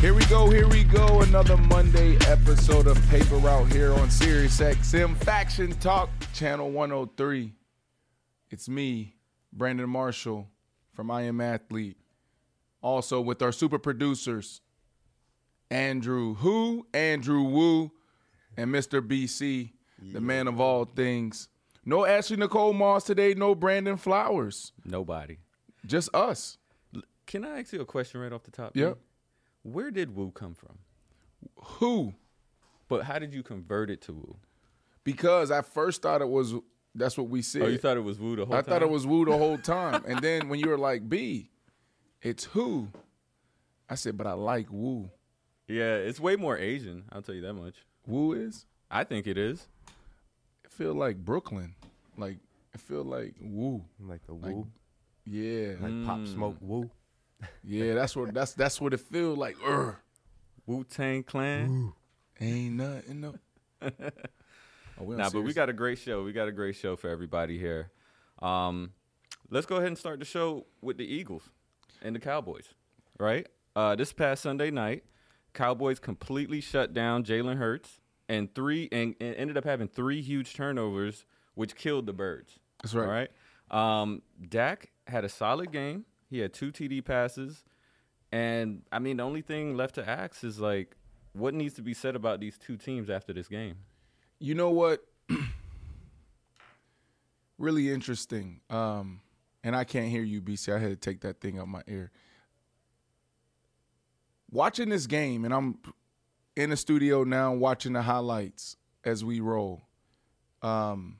Here we go, here we go. Another Monday episode of Paper Route here on Sirius XM Faction Talk, Channel 103. It's me, Brandon Marshall from I Am Athlete. Also with our super producers, Andrew Who, Andrew Wu, and Mr. BC, the man of all things. No Ashley Nicole Moss today, no Brandon Flowers. Nobody. Just us. Can I ask you a question right off the top? Yep. man? Where did Woo come from? Who? But how did you convert it to Woo? Because I first thought it was that's what we said. Oh, you thought it was Woo the whole time. I time? thought it was Woo the whole time. and then when you were like, B, it's who? I said, but I like Woo. Yeah, it's way more Asian. I'll tell you that much. Woo is? I think it is. I feel like Brooklyn. Like I feel like Woo. Like the Like, woo, Yeah. like pop mm. smoke woo. Yeah, that's what that's that's what it feels like. Ugh. Wu Tang Clan. Ain't nothing no. Oh, we Nah, but we got a great show. We got a great show for everybody here. Um, let's go ahead and start the show with the Eagles and the Cowboys. Right? Uh, this past Sunday night, Cowboys completely shut down Jalen Hurts and three and, and ended up having three huge turnovers, which killed the Birds. That's right. All right. Um, Dak had a solid game. He had two TD passes, and I mean the only thing left to ask is like, what needs to be said about these two teams after this game? You know what? really interesting. Um, and I can't hear you, BC. I had to take that thing out my ear. Watching this game, and I'm in the studio now watching the highlights as we roll. Um,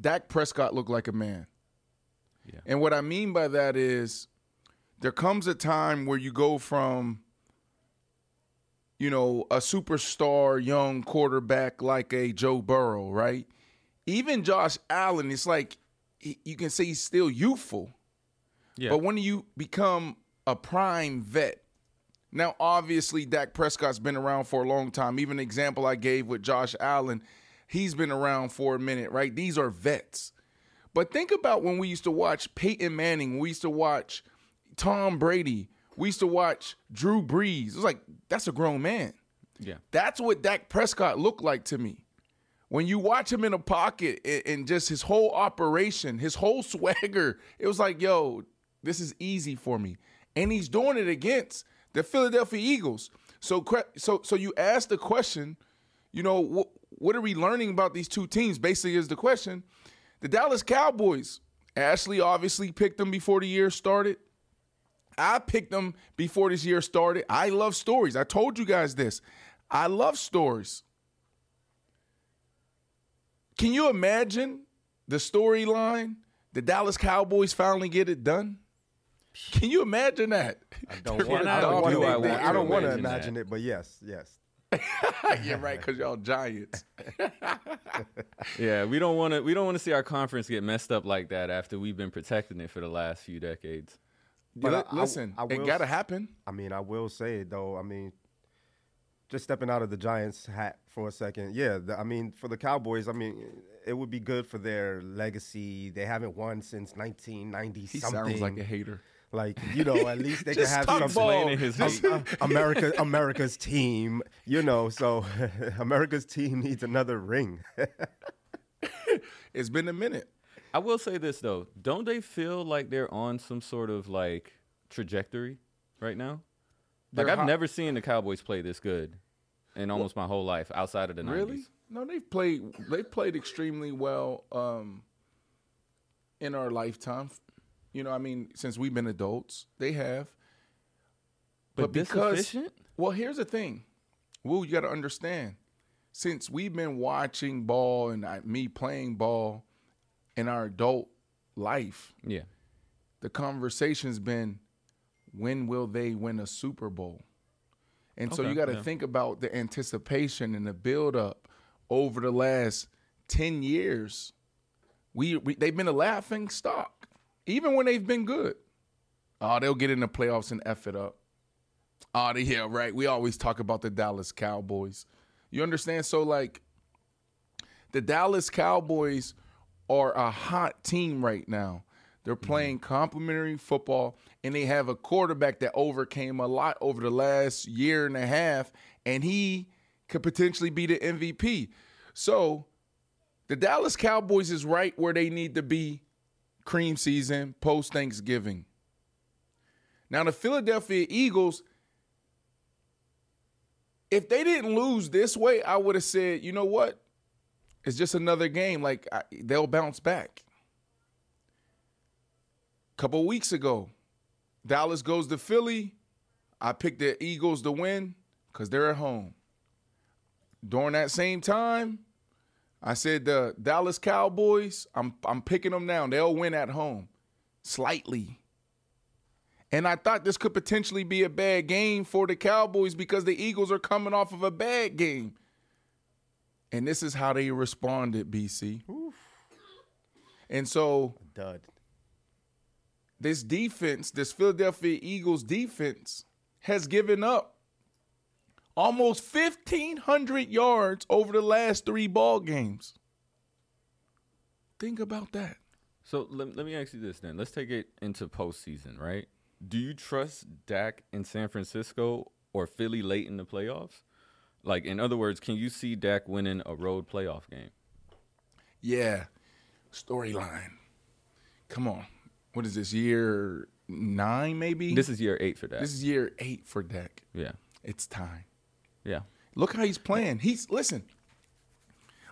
Dak Prescott looked like a man. Yeah. And what I mean by that is there comes a time where you go from you know, a superstar young quarterback like a Joe Burrow, right? Even Josh Allen, it's like he- you can say he's still youthful. Yeah. But when you become a prime vet, now obviously Dak Prescott's been around for a long time. Even the example I gave with Josh Allen, he's been around for a minute, right? These are vets. But think about when we used to watch Peyton Manning, we used to watch Tom Brady, we used to watch Drew Brees. It was like, that's a grown man. Yeah. That's what Dak Prescott looked like to me. When you watch him in a pocket and- and just his whole operation, his whole swagger, it was like, yo, this is easy for me. And he's doing it against the Philadelphia Eagles. So, so, so you ask the question, you know, wh- what are we learning about these two teams? Basically, is the question. The Dallas Cowboys. Ashley obviously picked them before the year started. I picked them before this year started. I love stories. I told you guys this. I love stories. Can you imagine the storyline? The Dallas Cowboys finally get it done. Can you imagine that? I don't want. I don't do want. I to. want I don't want to imagine imagine that. it, but yes, yes. yeah, right. Because y'all giants. Yeah, we don't want to. We don't want to see our conference get messed up like that after we've been protecting it for the last few decades. But I- I- listen, I it will got to happen. I mean, I will say though. I mean, just stepping out of the Giants hat for a second. Yeah, the, I mean, for the Cowboys, I mean, it would be good for their legacy. They haven't won since 1990 He something. sounds like a hater. Like you know, at least they can have some ball. Explaining his hate. America, America's team. You know, so America's team needs another ring. It's been a minute. I will say this though, don't they feel like they're on some sort of like trajectory right now? Like They're I've never seen the Cowboys play this good in almost my whole life outside of the 90s. Really? No, they've played. They've played extremely well um, in our lifetime. You know, I mean, since we've been adults, they have. But, because efficient? Well, here's the thing, Woo. You got to understand. Since we've been watching ball and I, me playing ball in our adult life, Yeah. the conversation's been, when will they win a Super Bowl? And so you got to yeah. think about the anticipation and the build up over the last 10 years. We, we they've been a laughing stock even when they've been good. Oh, they'll get in the playoffs and F it up. Oh, they, yeah, right. We always talk about the Dallas Cowboys. You understand? So like the Dallas Cowboys are a hot team right now. They're mm-hmm. playing complementary football, and they have a quarterback that overcame a lot over the last year and a half, and he could potentially be the MVP. So the Dallas Cowboys is right where they need to be cream season post Thanksgiving. Now, the Philadelphia Eagles, if they didn't lose this way, I would have said, you know what? It's just another game. Like, I, they'll bounce back. A couple weeks ago, Dallas goes to Philly. I picked the Eagles to win because they're at home. During that same time, I said the Dallas Cowboys, I'm I'm picking them now. They'll win at home. Slightly. And I thought this could potentially be a bad game for the Cowboys because the Eagles are coming off of a bad game. And this is how they responded, BC. And so Dud. this defense, this Philadelphia Eagles defense, has given up almost 1,500 yards over the last three ball games. Think about that. So let, let me ask you this then. Let's take it into postseason, right? Do you trust Dak in San Francisco or Philly late in the playoffs? Like, in other words, can you see Dak winning a road playoff game? Yeah. Storyline. Come on. What is this, year nine, maybe? This is year eight for Dak. This is year eight for Dak. yeah, It's time. yeah. Look how he's playing. He's listen.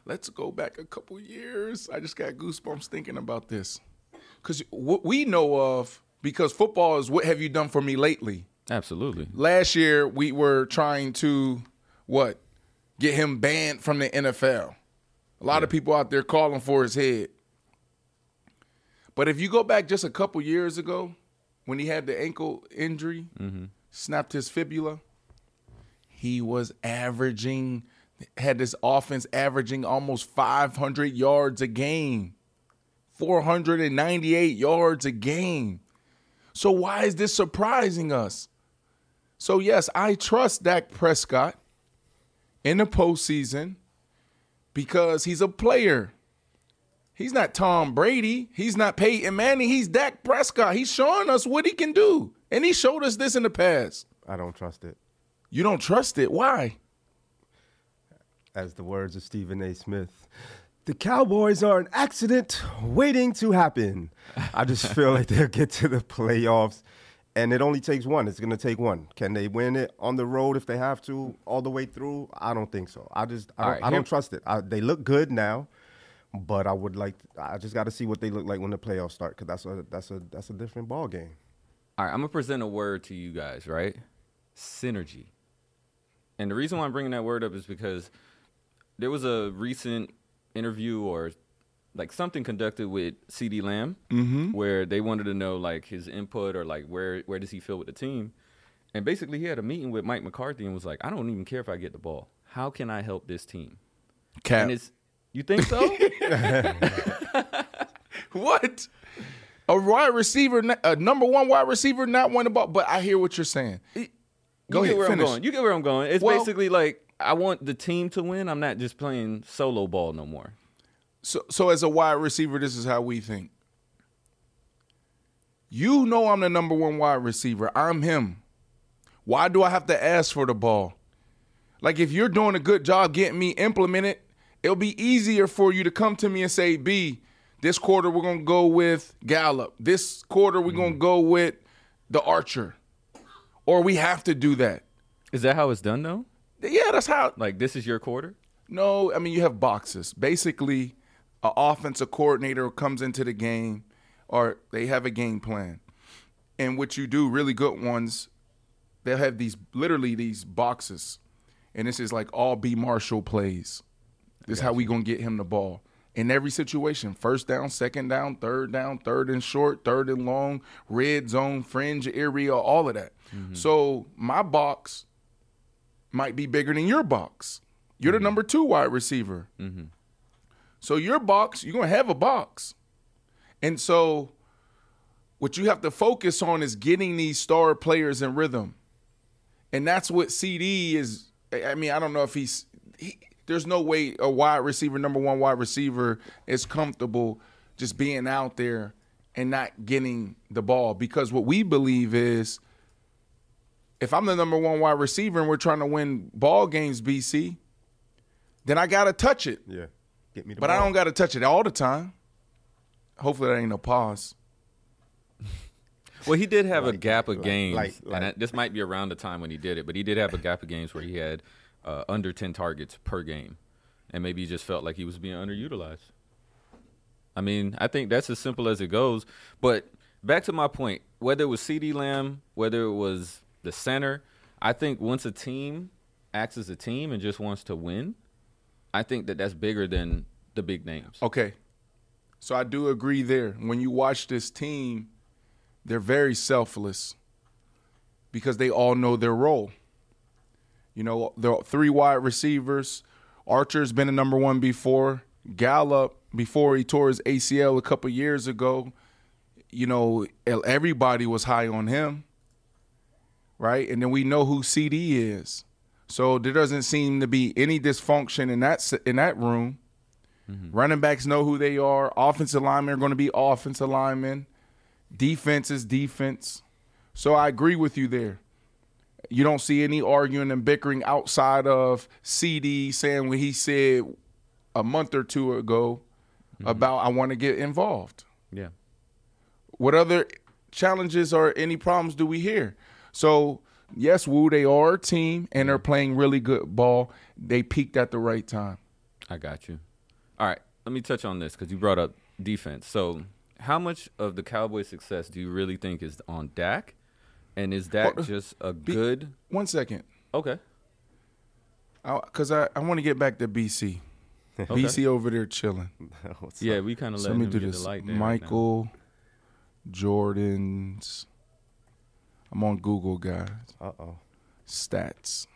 Let's go back a couple years. I just got goosebumps thinking about this. Cuz what we know of because football is what have you done for me lately? Absolutely. Last year we were trying to what? Get him banned from the NFL. A lot of people out there calling for his head. But if you go back just a couple years ago when he had the ankle injury, mm-hmm. snapped his fibula, he was averaging had this offense averaging almost 500 yards a game 498 yards a game so why is this surprising us so yes i trust Dak prescott in the postseason because he's a player. He's not tom brady. He's not peyton manning. He's Dak prescott. He's showing us what he can do. And he showed us this in the past. I don't trust it. you don't trust it? Why? As the words of Stephen A. Smith, the Cowboys are an accident waiting to happen. I just feel like they'll get to the playoffs, and it only takes one. It's going to take one. Can they win it on the road if they have to all the way through? I don't think so. I just I don't, right, I don't trust it. I, they look good now, but I would like. I just got to see what they look like when the playoffs start because that's a that's a that's a different ball game. All right, I'm gonna present a word to you guys, right? Synergy. And the reason why I'm bringing that word up is because there was a recent interview or like something conducted with CeeDee Lamb mm-hmm. where they wanted to know like his input or like where where does he feel with the team. And basically he had a meeting with Mike McCarthy and was like, I don't even care if I get the ball. How can I help this team? Cap. And it's you think so? What? A wide receiver, a number one wide receiver, not one about. But I hear what you're saying. Go you ahead, get where finish. I'm going. You get where I'm going. It's Well- basically like I want the team to win. I'm not just playing solo ball no more. So, so as a wide receiver, this is how we think. You know I'm the number one wide receiver. I'm him. Why do I have to ask for the ball? Like if you're doing a good job getting me implemented, it'll be easier for you to come to me and say, "B, this quarter we're gonna go with Gallup. This quarter we're gonna mm-hmm. go with the Archer," or we have to do that. Is that how it's done though? Yeah, that's how. Like this is your quarter? No, I mean you have boxes. Basically, an offensive coordinator comes into the game, or they have a game plan, and what you do, really good ones, they'll have these literally these boxes, and this is like all B Marshall plays. This is how we gonna get him the ball in every situation: first down, second down, third down, third and short, third and long, red zone, fringe area, all of that. Mm-hmm. So my box might be bigger than your box. You're the mm-hmm. number two wide receiver. Mm-hmm. So your box, you're gonna have a box. And so what you have to focus on is getting these star players in rhythm. And that's what CeeDee is. I mean, I don't know if he's he, there's no way a wide receiver, number one wide receiver, is comfortable just being out there and not getting the ball because what we believe is if I'm the number one wide receiver and we're trying to win ball games, BC, then I gotta touch it. Yeah. Get me the But I don't gotta touch it all the time. Hopefully that ain't no pause. Well, he did have a gap of like- games, like- and that- this might be around the time when he did it, but he did have a gap of games where he had uh, under 10 targets per game, and maybe he just felt like he was being underutilized. I mean, I think that's as simple as it goes. But back to my point, whether it was CeeDee Lamb, whether it was the center, I think once a team acts as a team and just wants to win, I think that that's bigger than the big names. Okay. So I do agree there. When you watch this team, they're very selfless because they all know their role. You know, the three wide receivers. Archer's been a number one before. Gallup, before he tore his ACL a couple years ago, you know, everybody was high on him. Right? And then we know who CeeDee is. So there doesn't seem to be any dysfunction in that in that room. Mm-hmm. Running backs know who they are. Offensive linemen are going to be offensive linemen. Defense is defense. So I agree with you there. You don't see any arguing and bickering outside of CeeDee saying what he said a month or two ago mm-hmm. about I want to get involved. Yeah. What other challenges or any problems do we hear? So yes, Wu, they are a team and they're playing really good ball. They peaked at the right time. I got you. All right, let me touch on this because you brought up defense. So, how much of the Cowboys' success do you really think is on Dak? And is Dak Hold- just a good? One second. Okay. Because I, I, want to get back to BC. BC over there chilling. Yeah, we kind of So let let me him do this. there. right. Michael Jordan's. I'm on Google, guys. Uh-oh. Stats.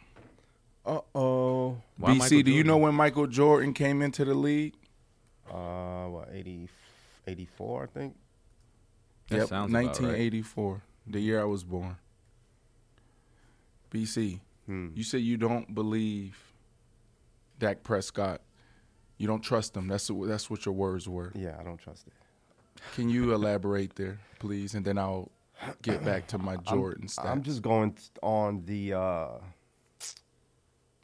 Uh-oh. BC, Michael do you know when Michael Jordan came into the league? Uh, what, 80, 84, I think? That sounds about right. 1984, the year I was born. BC, Hmm. you say you don't believe Dak Prescott. You don't trust him. That's that's what your words were. Yeah, I don't trust it. Can you elaborate there, please, and then I'll get back to my Jordan stuff. I'm just going on the uh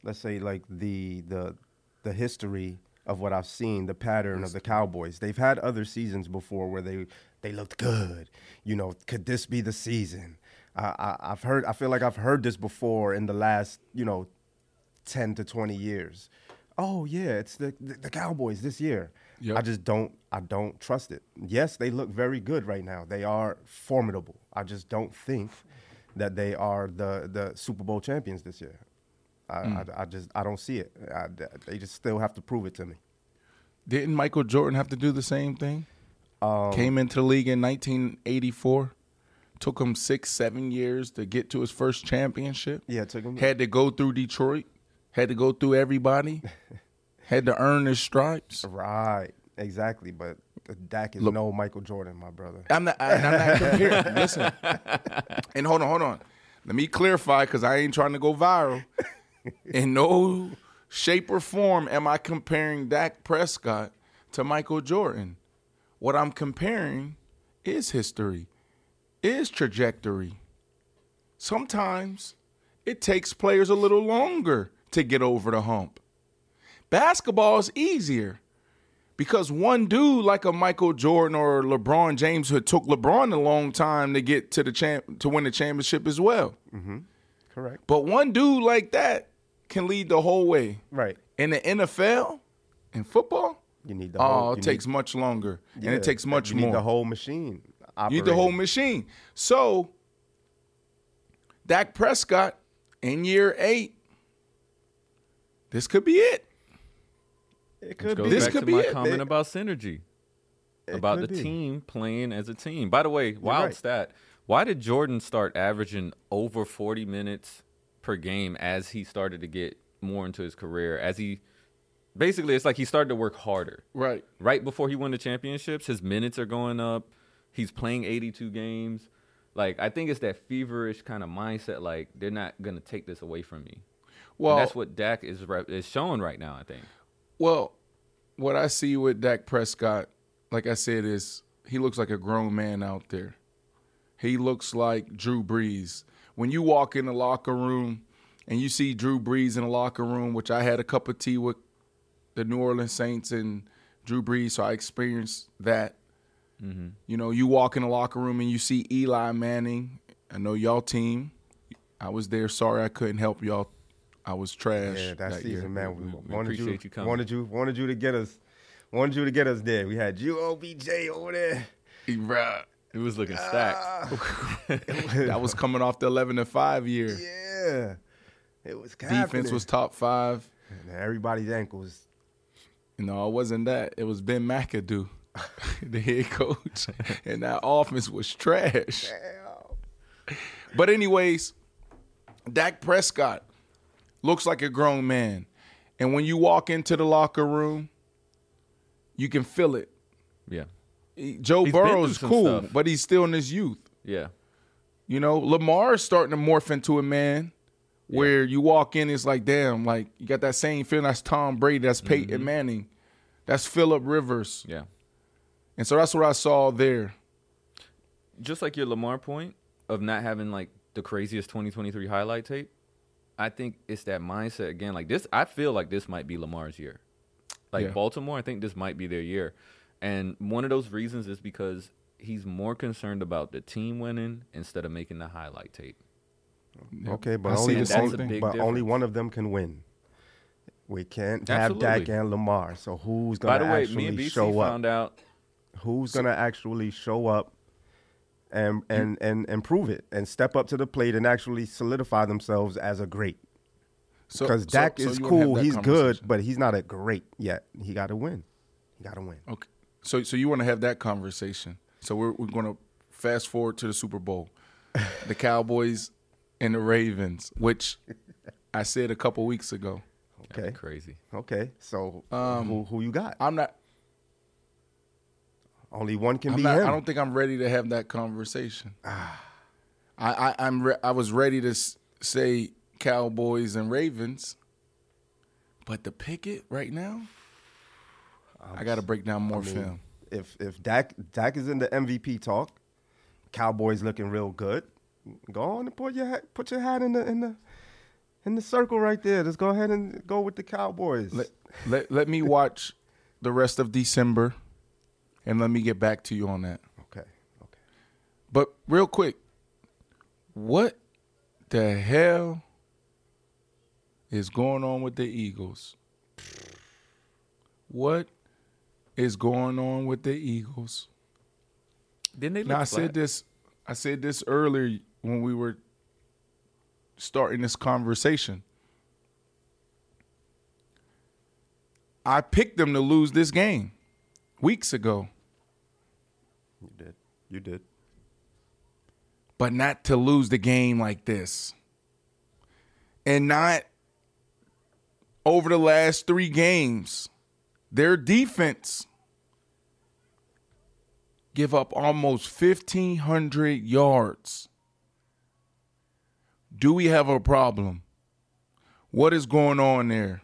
let's say like the the the history of what I've seen, the pattern of the Cowboys. They've had other seasons before where they they looked good. You know, could this be the season? I, I I've heard I feel like I've heard this before in the last, you know, 10 to 20 years. Oh yeah, it's the the, the Cowboys this year. Yep. I just don't I don't trust it. Yes, they look very good right now. They are formidable. I just don't think that they are the the Super Bowl champions this year. I, I, I just I don't see it. I, they just still have to prove it to me. Didn't Michael Jordan have to do the same thing? Um, Came into the league in 1984. Took him six, seven years to get to his first championship. yeah, it took him. Had to go through Detroit. Had to go through everybody. had to earn his stripes. right, exactly. But Dak is Look- no Michael Jordan, my brother. I'm not. I, I'm not comparing. Listen, and hold on, hold on. Let me clarify because I ain't trying to go viral. In no shape or form am I comparing Dak Prescott to Michael Jordan. What I'm comparing is history, is trajectory. Sometimes it takes players a little longer to get over the hump. Basketball is easier because one dude like a Michael Jordan or LeBron James who took LeBron a long time to get to the champ to win the championship as well. Mm-hmm. Correct. But one dude like that can lead the whole way. Right. In the NFL, in football, You need the whole, oh, whole. it takes need, much longer and it takes much you need the whole machine. You need the whole machine. So, Dak Prescott in year eight, this could be it. It could Goes be. This back could to be my it. comment It- about synergy, it about the be. team playing as a team. By the way, wild right. stat: Why did Jordan start averaging over 40 minutes per game as he started to get more into his career? As he basically, it's like he started to work harder. Right. right before he won the championships, his minutes are going up. He's playing 82 games. Like I think it's that feverish kind of mindset. Like they're not gonna take this away from me. Well, and that's what Dak is rep- is showing right now. I think. Well, what I see with Dak Prescott, like I said, is he looks like a grown man out there. He looks like Drew Brees. When you walk in the locker room and you see Drew Brees in the locker room, which I had a cup of tea with the New Orleans Saints and Drew Brees, so I experienced that. Mm-hmm. You know, you walk in the locker room and you see Eli Manning. I know y'all team. I was there. Sorry I couldn't help y'all. I was trash. Yeah, that, that season, year. man. We, We- we wanted you, you wanted you, wanted you to get us, wanted you to get us there. We had you, OBJ, over there. Bruh. It was looking stacked. Ah, that was coming off the 11 and 5 year. yeah, it was Defense was top five. And everybody's ankles. No, it wasn't that. It was Ben McAdoo, the head coach, and that offense was trash. But anyways, Dak Prescott looks like a grown man, and when you walk into the locker room, you can feel it. Yeah. Joe He's Burrow's cool, stuff. but he's still in his youth. Yeah. You know, Lamar's starting to morph into a man where you walk in, it's like, damn, like you got that same feeling. That's Tom Brady, that's Peyton Mm-hmm. Manning, that's Philip Rivers. Yeah. And so that's what I saw there. just like your Lamar point of not having like the craziest 2023 highlight tape, I think it's that mindset again. Like this, I feel like this might be Lamar's year. Like Yeah. Baltimore, I think this might be their year. And one of those reasons is because he's more concerned about the team winning instead of making the highlight tape. Okay, but I only, the same thing. but only one of them can win. We can't have Dak and Lamar. So who's gonna the way, actually me and BC show up? found out Who's gonna actually show up and and and and prove it and step up to the plate and actually solidify themselves as a great? So Because so- Dak so is you wanna have cool, he's good, but he's not a great yet. He got to win. He got to win. Okay. So so you want to have that conversation. So we're we're going to fast forward to the Super Bowl. the Cowboys and the Ravens, which I said a couple weeks ago. Okay, crazy. okay. So Um, who who you got? I'm not Only one can I'm be not, him. I don't think I'm ready to have that conversation. Ah. I, I I'm re- I was ready to s- say Cowboys and Ravens, but the picket right now, I got to break down more I mean, film. If if Dak Dak is in the MVP talk, Cowboys looking real good. Go on and put your hat, put your hat in the in the in the circle right there. Just go ahead and go with the Cowboys. Let, let let me watch the rest of December, and let me get back to you on that. okay, okay. But real quick, what the hell is going on with the Eagles? What is going on with the Eagles? Didn't they look Now I flat? said this I said this earlier when we were starting this conversation. I picked them to lose this game weeks ago, You did, you did. but not to lose the game like this. And not over the last 3 games. Their defense give up almost 1500 yards. Do we have a problem? What is going on there?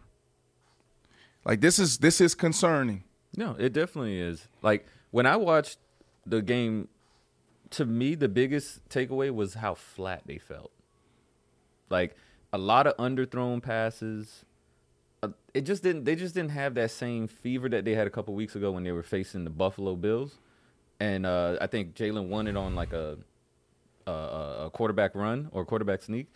Like this is this is concerning. No, it definitely is. Like when I watched the game, to me the biggest takeaway was how flat they felt. Like a lot of underthrown passes. Uh, it just didn't. They just didn't have that same fever that they had a couple weeks ago when they were facing the Buffalo Bills, and uh, I think Jalen won it on like a, a a quarterback run or quarterback sneak,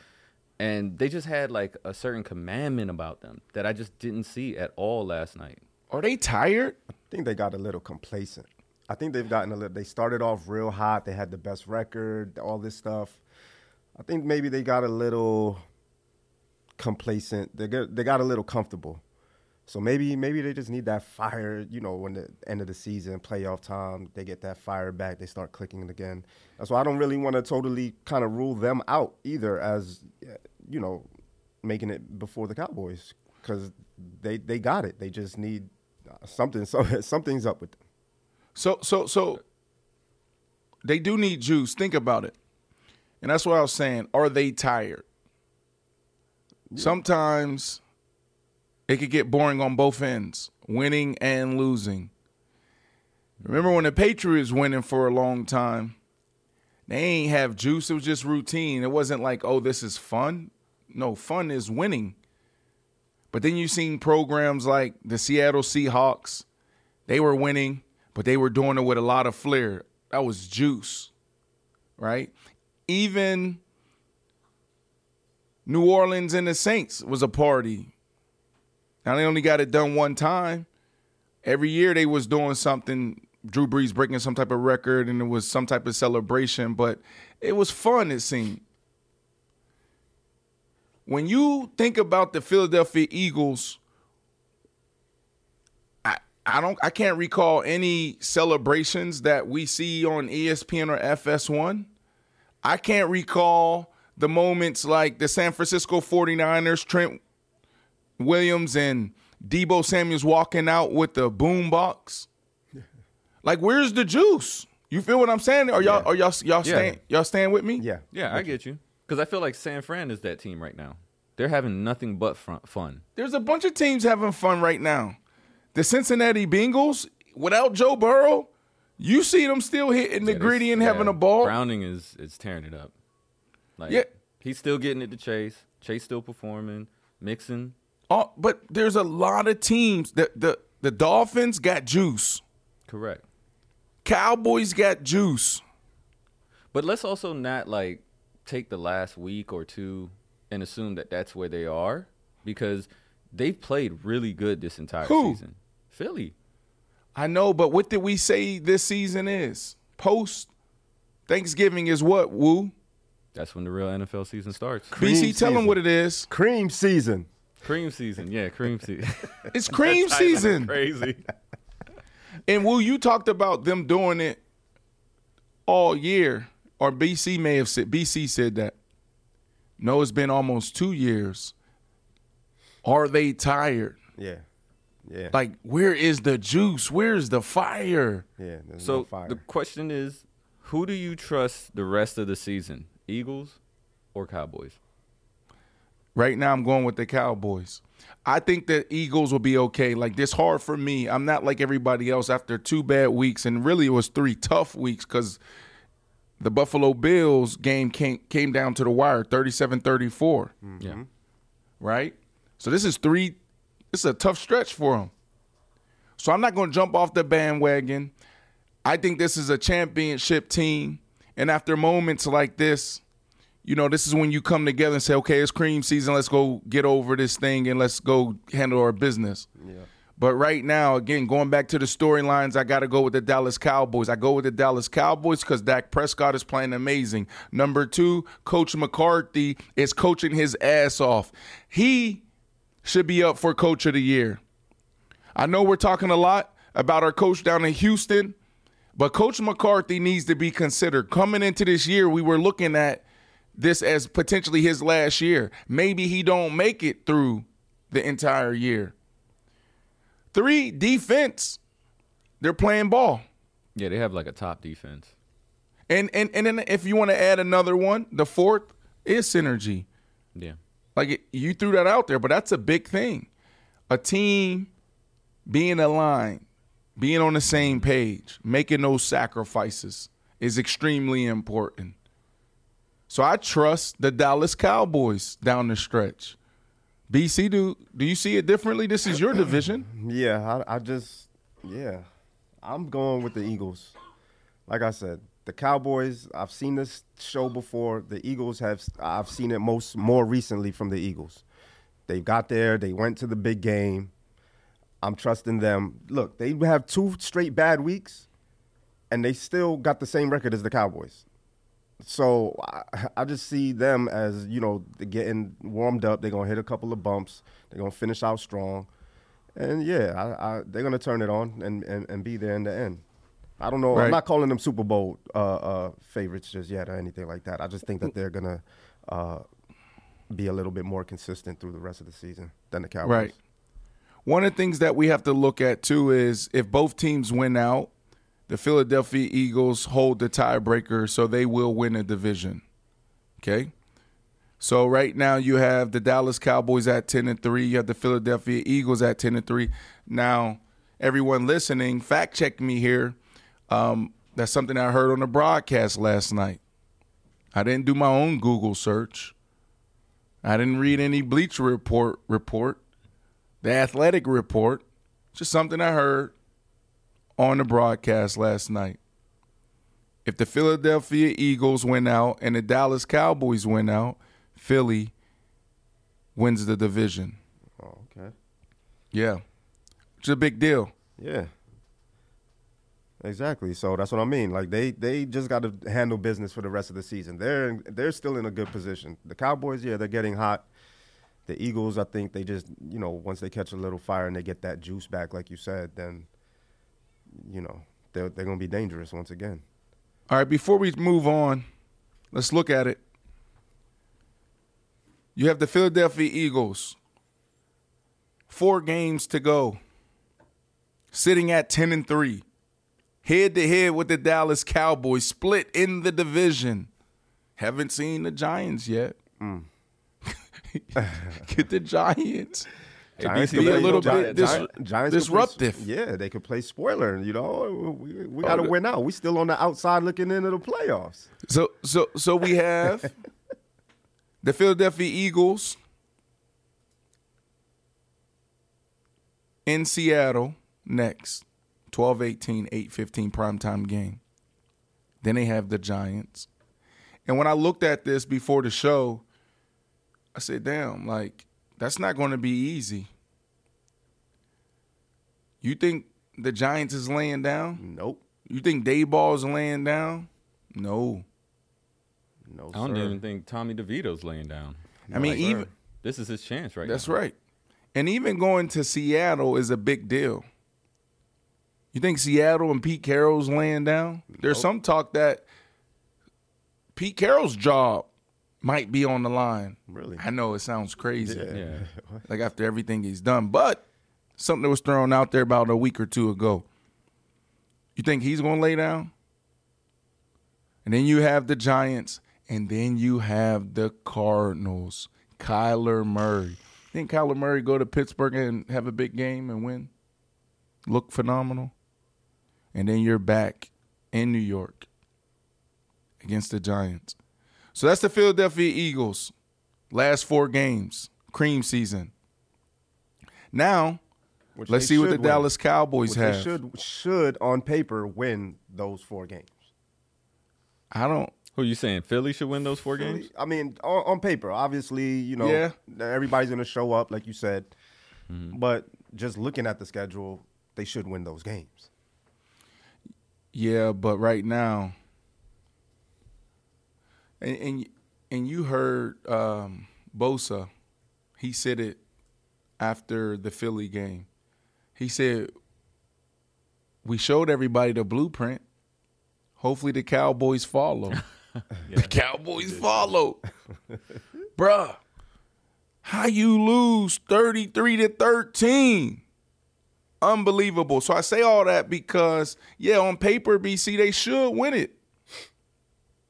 and they just had like a certain commandment about them that I just didn't see at all last night. Are they tired? I think they got a little complacent. I think they've gotten a little. They started off real hot. They had the best record, all this stuff. I think maybe they got a little complacent. They got they got a little comfortable. So maybe maybe they just need that fire. You know, when the end of the season, playoff time, they get that fire back. They start clicking again. That's why I don't really want to totally kind of rule them out either, as you know, making it before the Cowboys because they they got it. They just need something. So something's up with them. So so so they do need juice. Think about it. And that's what I was saying. Are they tired? Sometimes it could get boring on both ends, winning and losing. Remember when the Patriots winning for a long time? They ain't have juice. It was just routine. It wasn't like, oh, this is fun. No, fun is winning. But then you seen programs like the Seattle Seahawks. They were winning, but they were doing it with a lot of flair. That was juice, right? Even New Orleans and the Saints was a party. Now they only got it done one time. Every year they was doing something. Drew Brees breaking some type of record, and it was some type of celebration. But it was fun. It seemed. When you think about the Philadelphia Eagles, I I don't I can't recall any celebrations that we see on ESPN or FS1. I can't recall the moments like the San Francisco 49ers, Trent Williams and Deebo Samuels walking out with the boom box. Like, where's the juice? You feel what I'm saying? Are y'all Yeah. are y'all y'all Yeah. stand y'all stand with me? Yeah. Yeah, I get you. Because I feel like San Fran is that team right now. They're having nothing but fun. fun. There's a bunch of teams having fun right now. The Cincinnati Bengals, without Joe Burrow, you see them still hitting the Yeah, gritty and having yeah, a ball. Browning is is tearing it up. Like, Yeah. he's still getting it to Chase. Chase still performing. Mixing. Oh, uh, but there's a lot of teams. The the the Dolphins got juice. Correct. Cowboys got juice. But let's also not like take the last week or two and assume that that's where they are because they've played really good this entire Who? season. Philly. I know, but what did we say this season is? Post Thanksgiving is what, Woo? That's when the real NFL season starts. Cream BC, tell them what it is. Cream season. Cream season. Yeah, cream season. It's cream season. Crazy. And Woo, you talked about them doing it all year, or BC may have said BC said that. No, it's been almost two years. Are they tired? Yeah. Yeah. Like, where is the juice? Where's the fire? yeah. There's So no fire. the question is, who do you trust the rest of the season? Eagles or Cowboys? Right now, I'm going with the Cowboys. I think the Eagles will be okay. Like this hard for me. I'm not like everybody else after two bad weeks, and really it was three tough weeks because the Buffalo Bills game came came down to the wire, 37-34, Yeah. right? So this is three. Is a tough stretch for them. So I'm not going to jump off the bandwagon. I think this is a championship team, and after moments like this, you know, this is when you come together and say, okay, it's cream season. Let's go get over this thing and let's go handle our business. Yeah. But right now, again, going back to the storylines, I got to go with the Dallas Cowboys. I go with the Dallas Cowboys because Dak Prescott is playing amazing. Number two, Coach McCarthy is coaching his ass off. He should be up for Coach of the Year. I know we're talking a lot about our coach down in Houston, but Coach McCarthy needs to be considered. Coming into this year, we were looking at this as potentially his last year. Maybe he don't make it through the entire year. Three, defense. They're playing ball. Yeah, they have like a top defense. And and and then if you want to add another one, the fourth is synergy. Yeah. Like you threw that out there, but that's a big thing. A team being aligned, being on the same page, making those sacrifices is extremely important. So I trust the Dallas Cowboys down the stretch. BC, do do you see it differently? This is your division. Yeah, I, I just, yeah, I'm going with the Eagles. Like I said, the Cowboys. I've seen this show before. The Eagles have. I've seen it most more recently from the Eagles. They got there. They went to the big game. I'm trusting them. Look, they have two straight bad weeks, and they still got the same record as the Cowboys. So I, I just see them as you know getting warmed up. They're gonna hit a couple of bumps. They're gonna finish out strong, and yeah, I, I, they're gonna turn it on and, and, and be there in the end. I don't know. Right. I'm not calling them Super Bowl uh, uh, favorites just yet or anything like that. I just think that they're gonna uh, be a little bit more consistent through the rest of the season than the Cowboys. Right. One of the things that we have to look at too is if both teams win out, the Philadelphia Eagles hold the tiebreaker, so they will win a division. Okay. So right now you have the Dallas Cowboys at ten and three. You have the Philadelphia Eagles at ten and three. Now, everyone listening, fact check me here. Um, that's something I heard on the broadcast last night. I didn't do my own Google search. I didn't read any Bleacher Report report, the Athletic report. Just something I heard on the broadcast last night. If the Philadelphia Eagles win out and the Dallas Cowboys win out, Philly wins the division. Oh, okay. Yeah. It's a big deal. Yeah. Exactly. So that's what I mean. Like they they just got to handle business for the rest of the season. They're they're still in a good position. The Cowboys, yeah, they're getting hot. The Eagles, I think they just you know once they catch a little fire and they get that juice back, like you said, then you know they're they're gonna be dangerous once again. All right, before we move on, let's look at it. You have the Philadelphia Eagles. Four games to go. Sitting at 10 and 3. Head to head with the Dallas Cowboys, split in the division. Haven't seen the Giants yet. Mm. Get the Giants. Giants be a little bit dis- Giants could play- disruptive. yeah, they could play spoiler. You know, we, we oh, got to the- win out. We still on the outside looking into the playoffs. So so so we have the Philadelphia Eagles in Seattle next. 12-18, 8-15 primetime game. Then they have the Giants. And when I looked at this before the show, I said, damn, like, that's not going to be easy. You think the Giants is laying down? Nope. You think Daboll is laying down? No. No, I don't sir. even think Tommy DeVito's laying down. I mean, sir. even This is his chance right that's now. right. And even going to Seattle is a big deal. You think Seattle and Pete Carroll's laying down? There's some talk that Pete Carroll's job might be on the line. Really? I know it sounds crazy. Yeah. Yeah. Like after everything he's done, but something that was thrown out there about a week or two ago. You think he's going to lay down? And then you have the Giants, and then you have the Cardinals. Kyler Murray. Think Kyler Murray go to Pittsburgh and have a big game and win? Look phenomenal. And then you're back in New York against the Giants. So that's the Philadelphia Eagles. Last four games, cream season. Now, Which let's see what the win. Dallas Cowboys Which have. They should should on paper win those four games. I don't. Who are you saying? Philly should win those four games? I mean, on, on paper, obviously, you know, Yeah. everybody's going to show up, like you said. Mm-hmm. But just looking at the schedule, they should win those games. Yeah, but right now, and and, and you heard um, Bosa, he said it after the Philly game. He said, "We showed everybody the blueprint. Hopefully, the Cowboys follow. The Cowboys follow, bruh. How you lose thirty three to thirteen? Unbelievable. So I say all that because, yeah, on paper, BC, they should win it.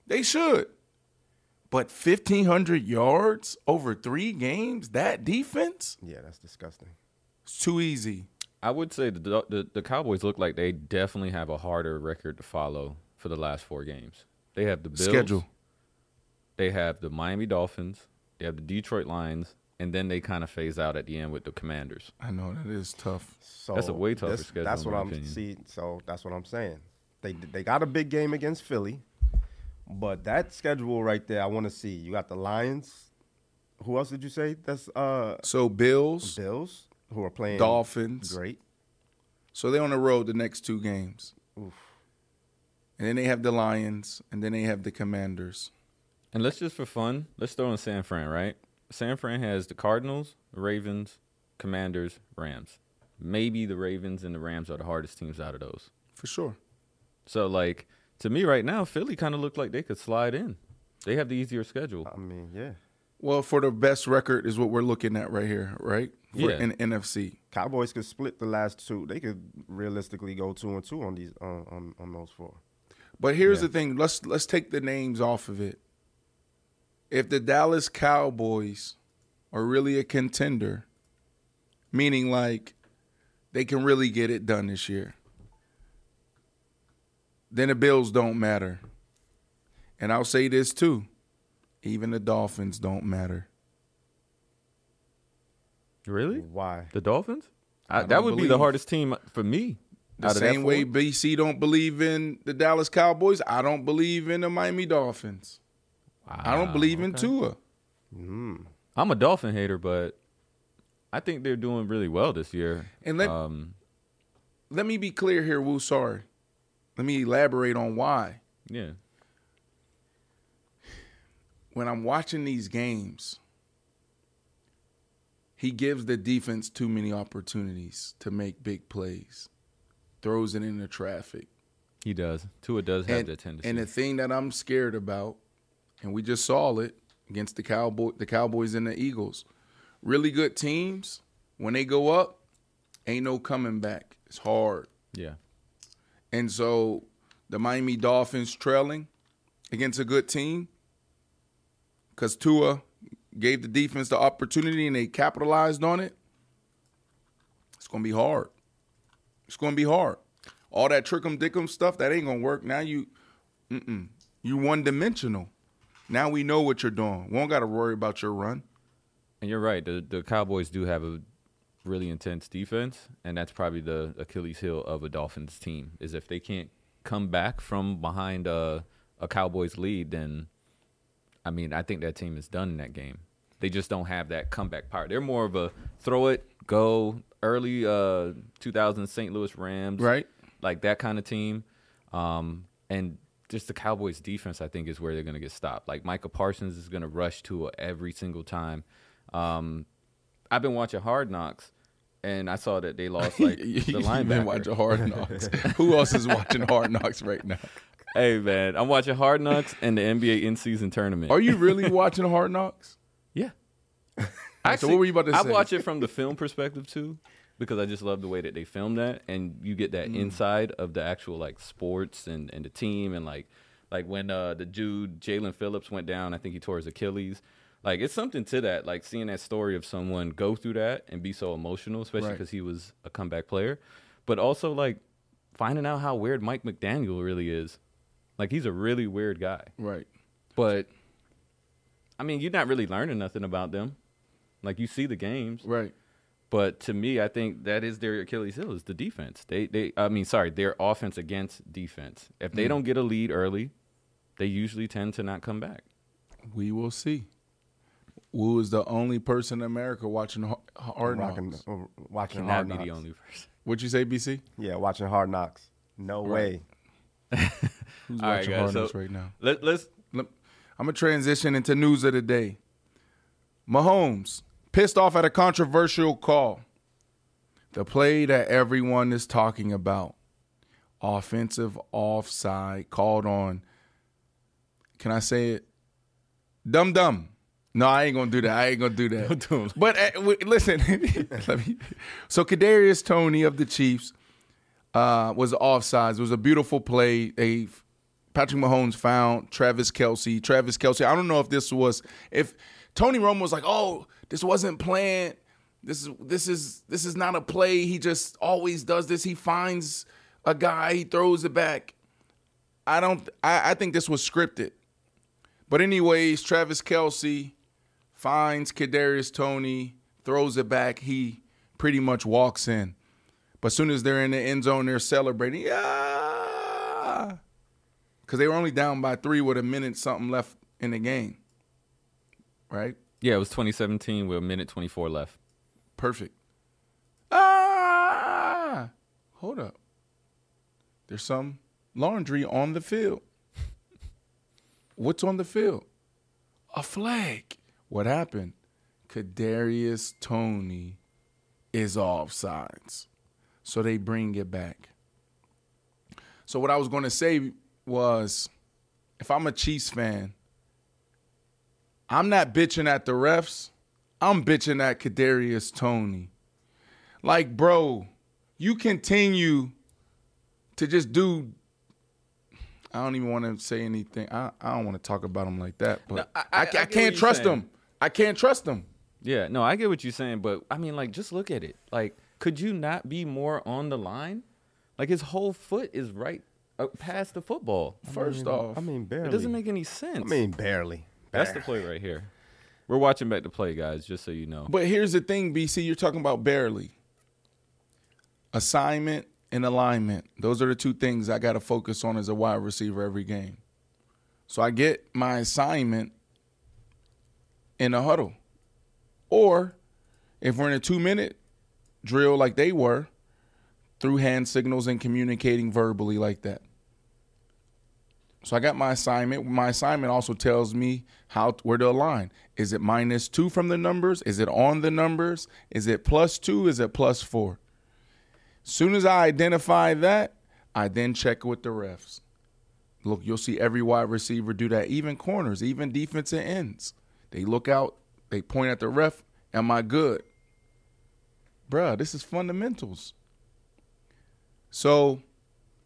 They should. But 1,500 yards over three games, that defense, Yeah, that's disgusting. it's too easy. I would say the, the the Cowboys look like they definitely have a harder record to follow for the last four games. They have the Bills, Schedule. They have the Miami Dolphins. They have the Detroit Lions, and then they kind of phase out at the end with the Commanders. I know that is tough. So That's a way tougher this- schedule, That's what I'm opinion. see. So that's what I'm saying. They they got a big game against Philly, but that schedule right there, I want to see. You got the Lions. Who else did you say? That's uh So Bills, Bills, who are playing Dolphins. Great. So they're on the road the next two games. Oof. And then they have the Lions, and then they have the Commanders. And let's just for fun, let's throw in San Fran, right? San Fran has the Cardinals, Ravens, Commanders, Rams. Maybe the Ravens and the Rams are the hardest teams out of those. For sure. So like to me right now, Philly kind of looked like they could slide in. They have the easier schedule. I mean, yeah. Well, for the best record is what we're looking at right here, right? For Yeah. in NFC. Cowboys could split the last two. They could realistically go two and two on these on on, on those four. But here's Yeah. the thing. Let's let's take the names off of it. If the Dallas Cowboys are really a contender, meaning like they can really get it done this year. then the Bills don't matter. And I'll say this too. Even the Dolphins don't matter. Really? Why? The Dolphins? I, don't that would be the hardest team for me. The out of same way. BC don't believe in the Dallas Cowboys, I don't believe in the Miami Dolphins. I don't Wow, believe in okay. Tua. I'm a Dolphin hater, but I think they're doing really well this year. And let um, let me be clear here, Woo. Sorry. Let me elaborate on why. yeah, When I'm watching these games, he gives the defense too many opportunities to make big plays. Throws it into traffic. he does. Tua does have and, that tendency. and the thing that I'm scared about, and we just saw it against the Cowboy, the Cowboys and the Eagles, really good teams when they go up, ain't no coming back. It's hard, yeah, and so the Miami Dolphins trailing against a good team because Tua gave the defense the opportunity and they capitalized on it. It's gonna be hard. It's gonna be hard. All that trickum dickum stuff that ain't gonna work. Now you, mm-mm, you one dimensional. Now we know what you're doing. We don't got to worry about your run. and you're right. The the Cowboys do have a really intense defense, and that's probably the Achilles heel of a Dolphins team. Is if they can't come back from behind a a Cowboys lead, then I mean, I think that team is done in that game. They just don't have that comeback power. They're more of a throw it, go early uh 2000 St. Louis Rams, Right. Like that kind of team. Um and just the Cowboys defense I think is where they're going to get stopped. Like Micah Parsons is going to rush to every single time. Um I've been watching Hard Knocks and I saw that they lost like the You've been watching Hard Knocks. Who else is watching Hard Knocks right now? Hey man, I'm watching Hard Knocks and the NBA in-season tournament. Are you really watching Hard Knocks? Yeah. So what were you about to I say? I watch it from the film perspective too, because I just love the way that they film that, and you get that Mm. inside of the actual like sports and, and the team, and like like when uh, the dude Jaelan Phillips went down, I think he tore his Achilles. Like it's something to that, like seeing that story of someone go through that and be so emotional, especially Right. because he was a comeback player, but also like finding out how weird Mike McDaniel really is. Like he's a really weird guy. Right. But I mean, you're not really learning nothing about them. Like you see the games, Right. But to me, I think that is their Achilles heel is the defense. They they I mean, sorry, their offense against defense. If they don't get a lead early, they usually tend to not come back. We will see. Woo is the only person in America watching Hard Knocks. uh, watching Cannot hard be knocks. the only person. What'd you say, Bici? Yeah, watching hard knocks. No way. Who's All right, watching guys, Hard so- right now? Let, let's Lem- I'm gonna transition into news of the day. Mahomes pissed off at a controversial call. The play that everyone is talking about. Offensive offside called on. Can I say it? Dum dum. No, I ain't gonna do that. I ain't gonna do that. do. But uh, w- listen, let me. So Kadarius Toney of the Chiefs uh, was offsides. It was a beautiful play. They Patrick Mahomes found Travis Kelce. Travis Kelce. I don't know if this was if Tony Romo was like, "Oh, this wasn't planned. This is this is this is not a play. He just always does this. He finds a guy, he throws it back." I don't. I, I think this was scripted. But anyways, Travis Kelce finds Kadarius Toney, throws it back. He pretty much walks in. But as soon as they're in the end zone, they're celebrating. Yeah. Because they were only down by three with a minute something left in the game. Right? Yeah, it was 2017 with a minute 24 left. Perfect. Ah! Hold up. There's some laundry on the field. What's on the field? A flag. What happened? Kadarius Toney is offsides. So they bring it back. So what I was going to say was if I'm a Chiefs fan, I'm not bitching at the refs. I'm bitching at Kadarius Toney. Like, bro, you continue to just do. I don't even want to say anything. I, I don't want to talk about him like that, but No, I- I, I- I I, can't trust saying. him. I can't trust him. Yeah, no, I get what you're saying, but I mean, like, just look at it. Like, could you not be more on the line? Like, his whole foot is right uh, past the football. First off, I mean, barely. It doesn't make any sense. I mean, barely. That's the play right here. We're watching back the play, guys, just so you know. But here's the thing, Bici, you're talking about barely. Assignment and alignment. Those are the two things I got to focus on as a wide receiver every game. So I get my assignment in a huddle. Or if we're in a two minute drill like they were, through hand signals and communicating verbally like that. So I got my assignment. My assignment also tells me how where to align. Is it minus two from the numbers? Is it on the numbers? Is it plus two? Is it plus four? Soon as I identify that, I then check with the refs. Look, you'll see every wide receiver do that, even corners, even defensive ends. They look out, they point at the ref. Am I good? Bruh, this is fundamentals. So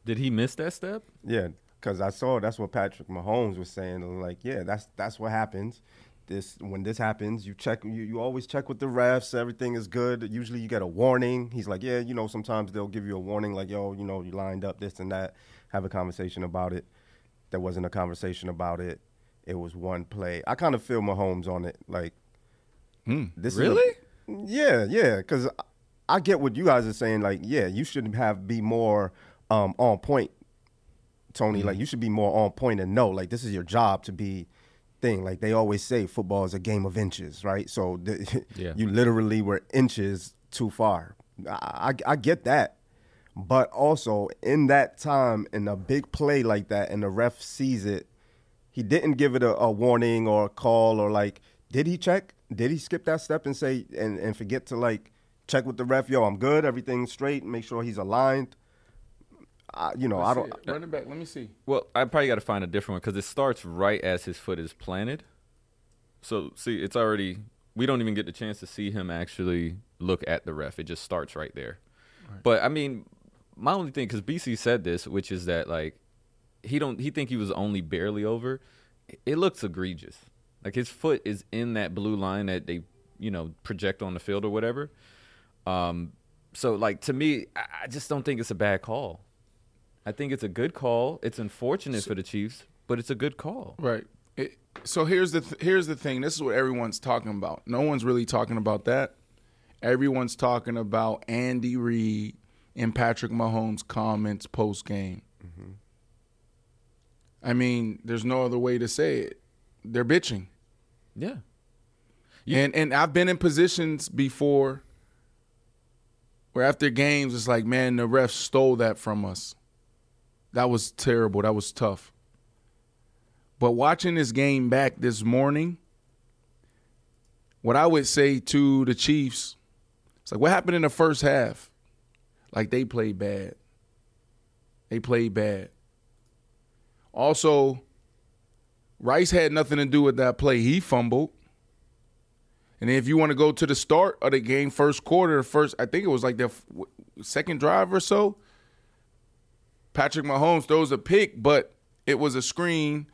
Did he miss that step? Yeah, because I saw that's what Patrick Mahomes was saying. Like, yeah, that's that's what happens. This when this happens, you check. You, you always check with the refs. Everything is good. Usually, you get a warning. He's like, yeah, you know, sometimes they'll give you a warning, like, yo, you know, you lined up this and that. Have a conversation about it. There wasn't a conversation about it. It was one play. I kind of feel Mahomes on it. Like, this is a- Really? yeah, yeah, because I get what you guys are saying. Like, yeah, you should have be more um, on point, Tony. Like, mm-hmm. you should be more on point and know, like, this is your job to be thing. Like they always say, football is a game of inches, right? So the, Yeah. you literally were inches too far. I, I, I get that, but also in that time, in a big play like that, and the ref sees it, he didn't give it a, a warning or a call or like, did he check? Did he skip that step and say and, and forget to like check with the ref? Yo, I'm good. Everything's straight. Make sure he's aligned. I, you know, I don't. Run it back. Let me see. Well, I probably got to find a different one because it starts right as his foot is planted. So, see, it's already. We don't even get the chance to see him actually look at the ref. It just starts right there. But I mean, my only thing because Bici said this, which is that like he don't he think he was only barely over. It looks egregious. Like his foot is in that blue line that they you know project on the field or whatever. Um, so like to me, I, I just don't think it's a bad call. I think it's a good call. It's unfortunate for the Chiefs, but it's a good call. Right. It, so here's the th- here's the thing. This is what everyone's talking about. No one's really talking about that. Everyone's talking about Andy Reid and Patrick Mahomes' comments post game. Mm-hmm. I mean, there's no other way to say it. They're bitching. Yeah. You- and and I've been in positions before where after games it's like, man, the refs stole that from us. That was terrible. That was tough. But watching this game back this morning, what I would say to the Chiefs, it's like what happened in the first half? Like they played bad. They played bad. Also, Rice had nothing to do with that play. He fumbled. And if you want to go to the start of the game, first quarter, first I think it was like the second drive or so. Patrick Mahomes throws a pick, but it was a screen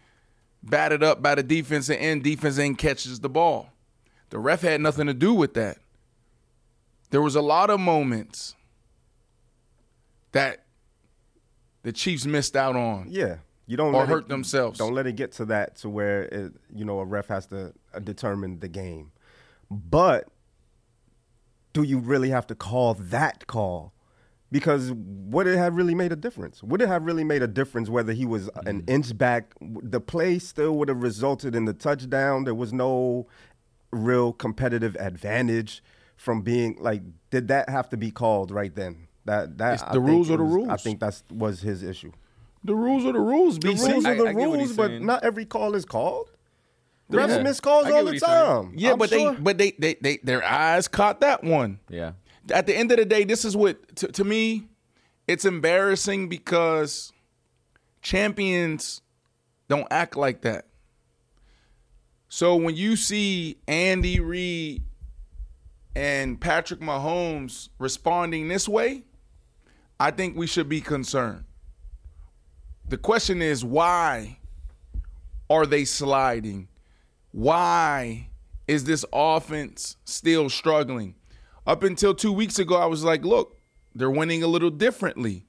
batted up by the defensive end. Defense end catches the ball. The ref had nothing to do with that. There was a lot of moments that the Chiefs missed out on. Yeah, you don't Or hurt it, themselves. Don't let it get to that to where it, you know a ref has to uh, determine the game. But do you really have to call that call? Because would it have really made a difference? Would it have really made a difference whether he was an mm. inch back? The play still would have resulted in the touchdown. There was no real competitive advantage from being like. Did that have to be called right then? That that It's I the rules are the was- I think that was his issue. The rules are the rules, The Bici. rules I- are the I get what he's rules, but saying. not every call is called. Yeah. Refs miss calls all the he's saying. time. Yeah, I'm but sure. they but they, they they their eyes caught that one. Yeah. At the end of the day, this is what to, to me, it's embarrassing because champions don't act like that. So when you see Andy Reid and Patrick Mahomes responding this way, I think we should be concerned. The question is why are they sliding? Why is this offense still struggling? Up until two weeks ago, I was like, look, they're winning a little differently.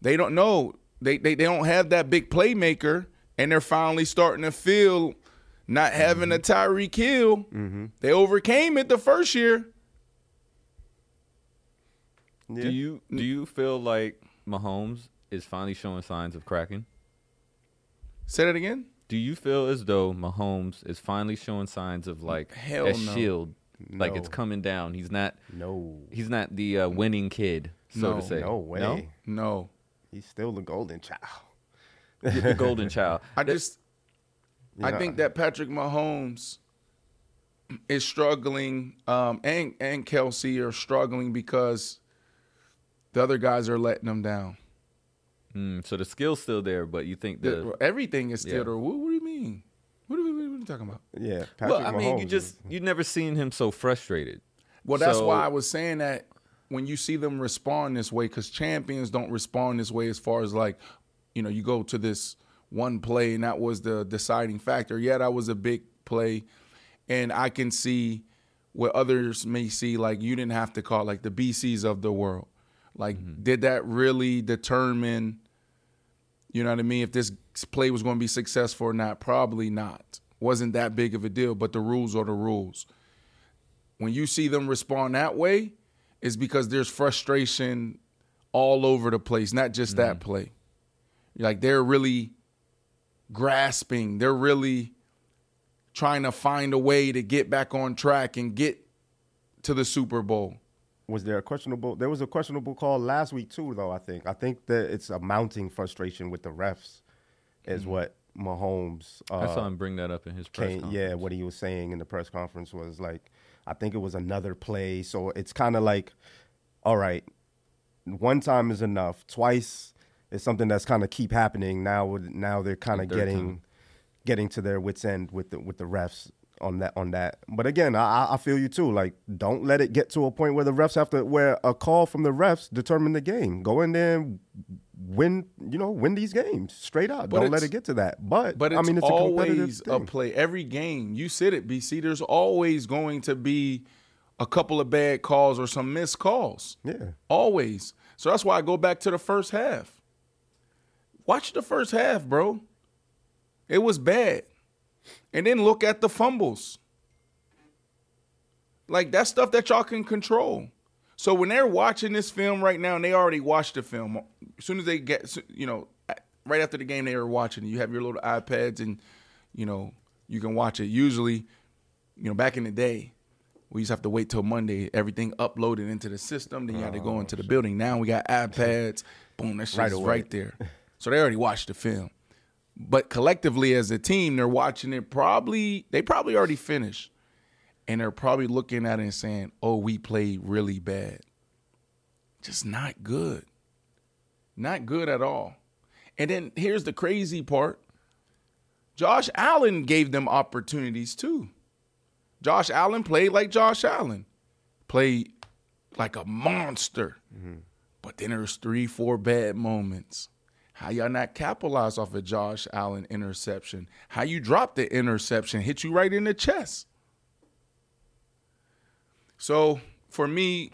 They don't know. they, they they don't have that big playmaker, and they're finally starting to feel not having a mm-hmm. Tyreek Hill. Mm-hmm. They overcame it the first year. Yeah. Do you do you feel like Mahomes is finally showing signs of cracking? Say that again. Do you feel as though Mahomes is finally showing signs of like Hell a no. shield, like it's coming down? He's not no, he's not the uh, winning kid, so No. to say. no way. No, He's still the golden child. the golden child. I just I know, think that Patrick Mahomes is struggling, um, and and Kelce are struggling because the other guys are letting them down. Mm, so the skill's still there, but you think The- the everything is still Yeah. there. What, what do you mean? What are, we, what are you talking about? Yeah, Patrick well, I mean, you just is- you never seen him so frustrated. Well, that's So- why I was saying that when you see them respond this way, because champions don't respond this way as far as like, you know, you go to this one play and that was the deciding factor. Yeah, that was a big play. And I can see what others may see, like you didn't have to call like the Bicis of the world. Like, mm-hmm. did that really determine, you know what I mean, if this play was going to be successful or not? Probably not. Wasn't that big of a deal, but the rules are the rules when you see them respond that way, it's because there's frustration all over the place, not just that mm-hmm. play. Like they're really grasping, they're really trying to find a way to get back on track and get to the Super Bowl. was there a questionable? There was a questionable call last week too, though. I think. I think that it's a mounting frustration with the refs, is what Mahomes. Uh, I saw him bring that up in his press came, conference. yeah, what he was saying in the press conference was like, I think it was another play. So it's kind of like, all right, one time is enough. Twice is something that's kind of keep happening. Now, now they're kind of getting, time. getting to their wits end with the with the refs on that on that. But again, I, I- I feel you too. Like, don't let it get to a point where the refs have to where a call from the refs determine the game. Go in there. Win, you know, win these games straight up. But don't let it get to that. But, But it's I mean, it's a always a thing. play. Every game, you said it, Bici. There's always going to be a couple of bad calls or some missed calls. Yeah. Always. So that's why I go back to the first half. Watch the first half, bro. It was bad. And then look at the fumbles. Like that's stuff that y'all can control. So when they're watching this film right now, and they already watched the film, as soon as they get, you know, right after the game, they were watching. You have your little iPads, and you know you can watch it. Usually, you know, back in the day, we used to have to wait till Monday, everything uploaded into the system. Then you had to go into the oh, building. Now we got iPads. Boom, that shit's Right right, right there. So they already watched the film. But collectively as a team, they're watching it probably they probably already finished. And they're probably looking at it and saying, Oh, we played really bad. Just not good. Not good at all. And then here's the crazy part. Josh Allen gave them opportunities too. Josh Allen played like Josh Allen, played like a monster. Mm-hmm. But then there's three, four bad moments. How y'all not capitalize off a Josh Allen interception? How you drop the interception, hit you right in the chest. So for me,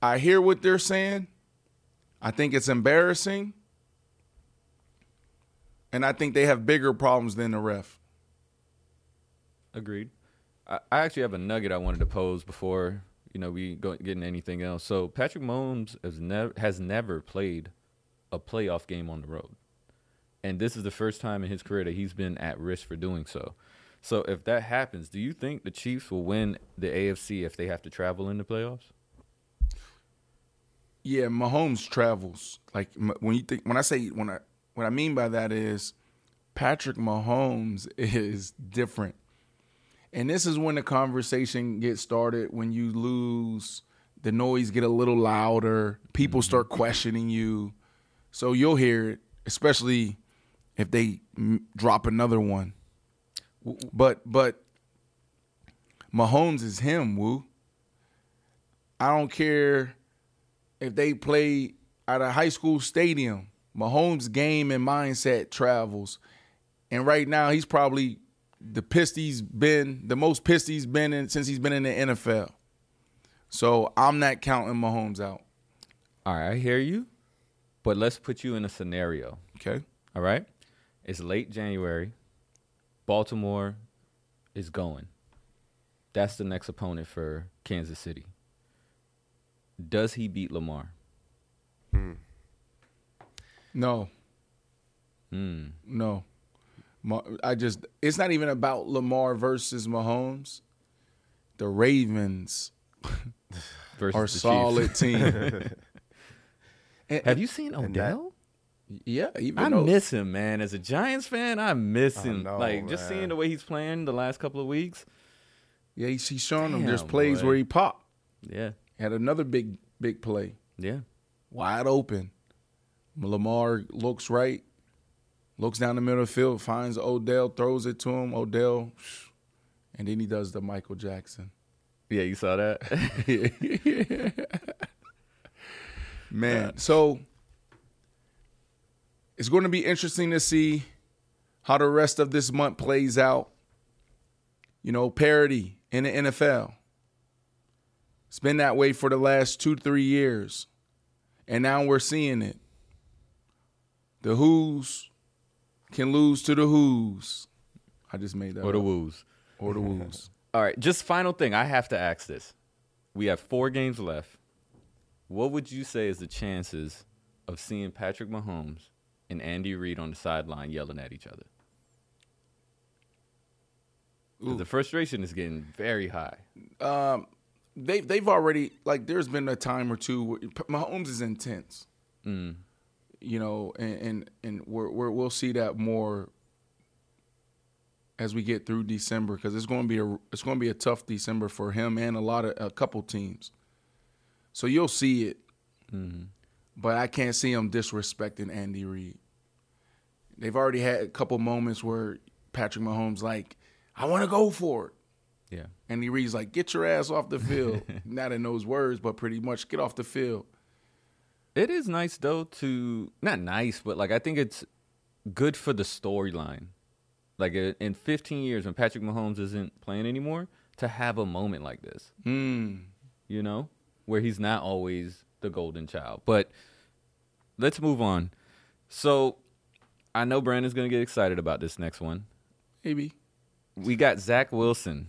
I hear what they're saying. I think it's embarrassing. And I think they have bigger problems than the ref. Agreed. I, actually have a nugget I wanted to pose before you know we go getting anything else. So Patrick Mahomes has never has never played a playoff game on the road, and this is the first time in his career that he's been at risk for doing so. So if that happens, do you think the Chiefs will win the AFC if they have to travel in the playoffs? Yeah, Mahomes travels. Like when you think when I say when I what I mean by that is Patrick Mahomes is different. And this is when the conversation gets started when you lose, the noise get a little louder, people mm-hmm. start questioning you. So you'll hear it, especially if they drop another one. But but Mahomes is him, woo. I don't care if they play at a high school stadium, Mahomes' game and mindset travels. And right now, he's probably the pissed he's been, the most pissed he's been in since he's been in the NFL. So I'm not counting Mahomes out. All right, I hear you, But let's put you in a scenario. Okay. All right. It's late January. Baltimore is going. That's the next opponent for Kansas City. Does he beat Lamar? No. Hmm. No. I just it's not even about Lamar versus Mahomes. The Ravens Versus are the Chiefs. solid team. And- Have you seen And that- Odell? Yeah, I though miss him, man. As a Giants fan, I miss I him. know, like just seeing the way he's playing the last couple of weeks. yeah, he's, he's showing them there's plays boy. where he popped. Yeah, Had another big big play, yeah. wide open. Lamar looks right, looks down the middle of the field, finds Odell, throws it to him. Odell, and then he does the Michael Jackson. Yeah, you saw that. Man, so it's going to be interesting to see how the rest of this month plays out. You know, parity in the NFL. It's been that way for the last two, three years. And now we're seeing it. The Who's can lose to the Who's. I just made that. or the up. Woos. Or the Who's. All right, just final thing. I have to ask this. We have four games left. What would you say is the chances of seeing Patrick Mahomes and Andy Reid on the sideline yelling at each other. Ooh. The frustration is getting very high. um, they they've already like. There's been a time or two where Mahomes is intense. Mm. you know, and and, and we're, we're, we'll see that more as we get through December because it's going to be a it's going to be a tough December for him and a lot of a couple teams. So you'll see it, Mhm. But I can't see him disrespecting Andy Reid. They've already had a couple moments where Patrick Mahomes like, I want to go for it. Yeah. Andy Reid's like, get your ass off the field. Not in those words, but pretty much get off the field. It is nice though to not nice, but like I think it's good for the storyline. Like in 15 years, when Patrick Mahomes isn't playing anymore, to have a moment like this, Hmm. you know, where he's not always the golden child. But let's move on. So I know Brandon's gonna get excited about this next one. Maybe. We got Zach Wilson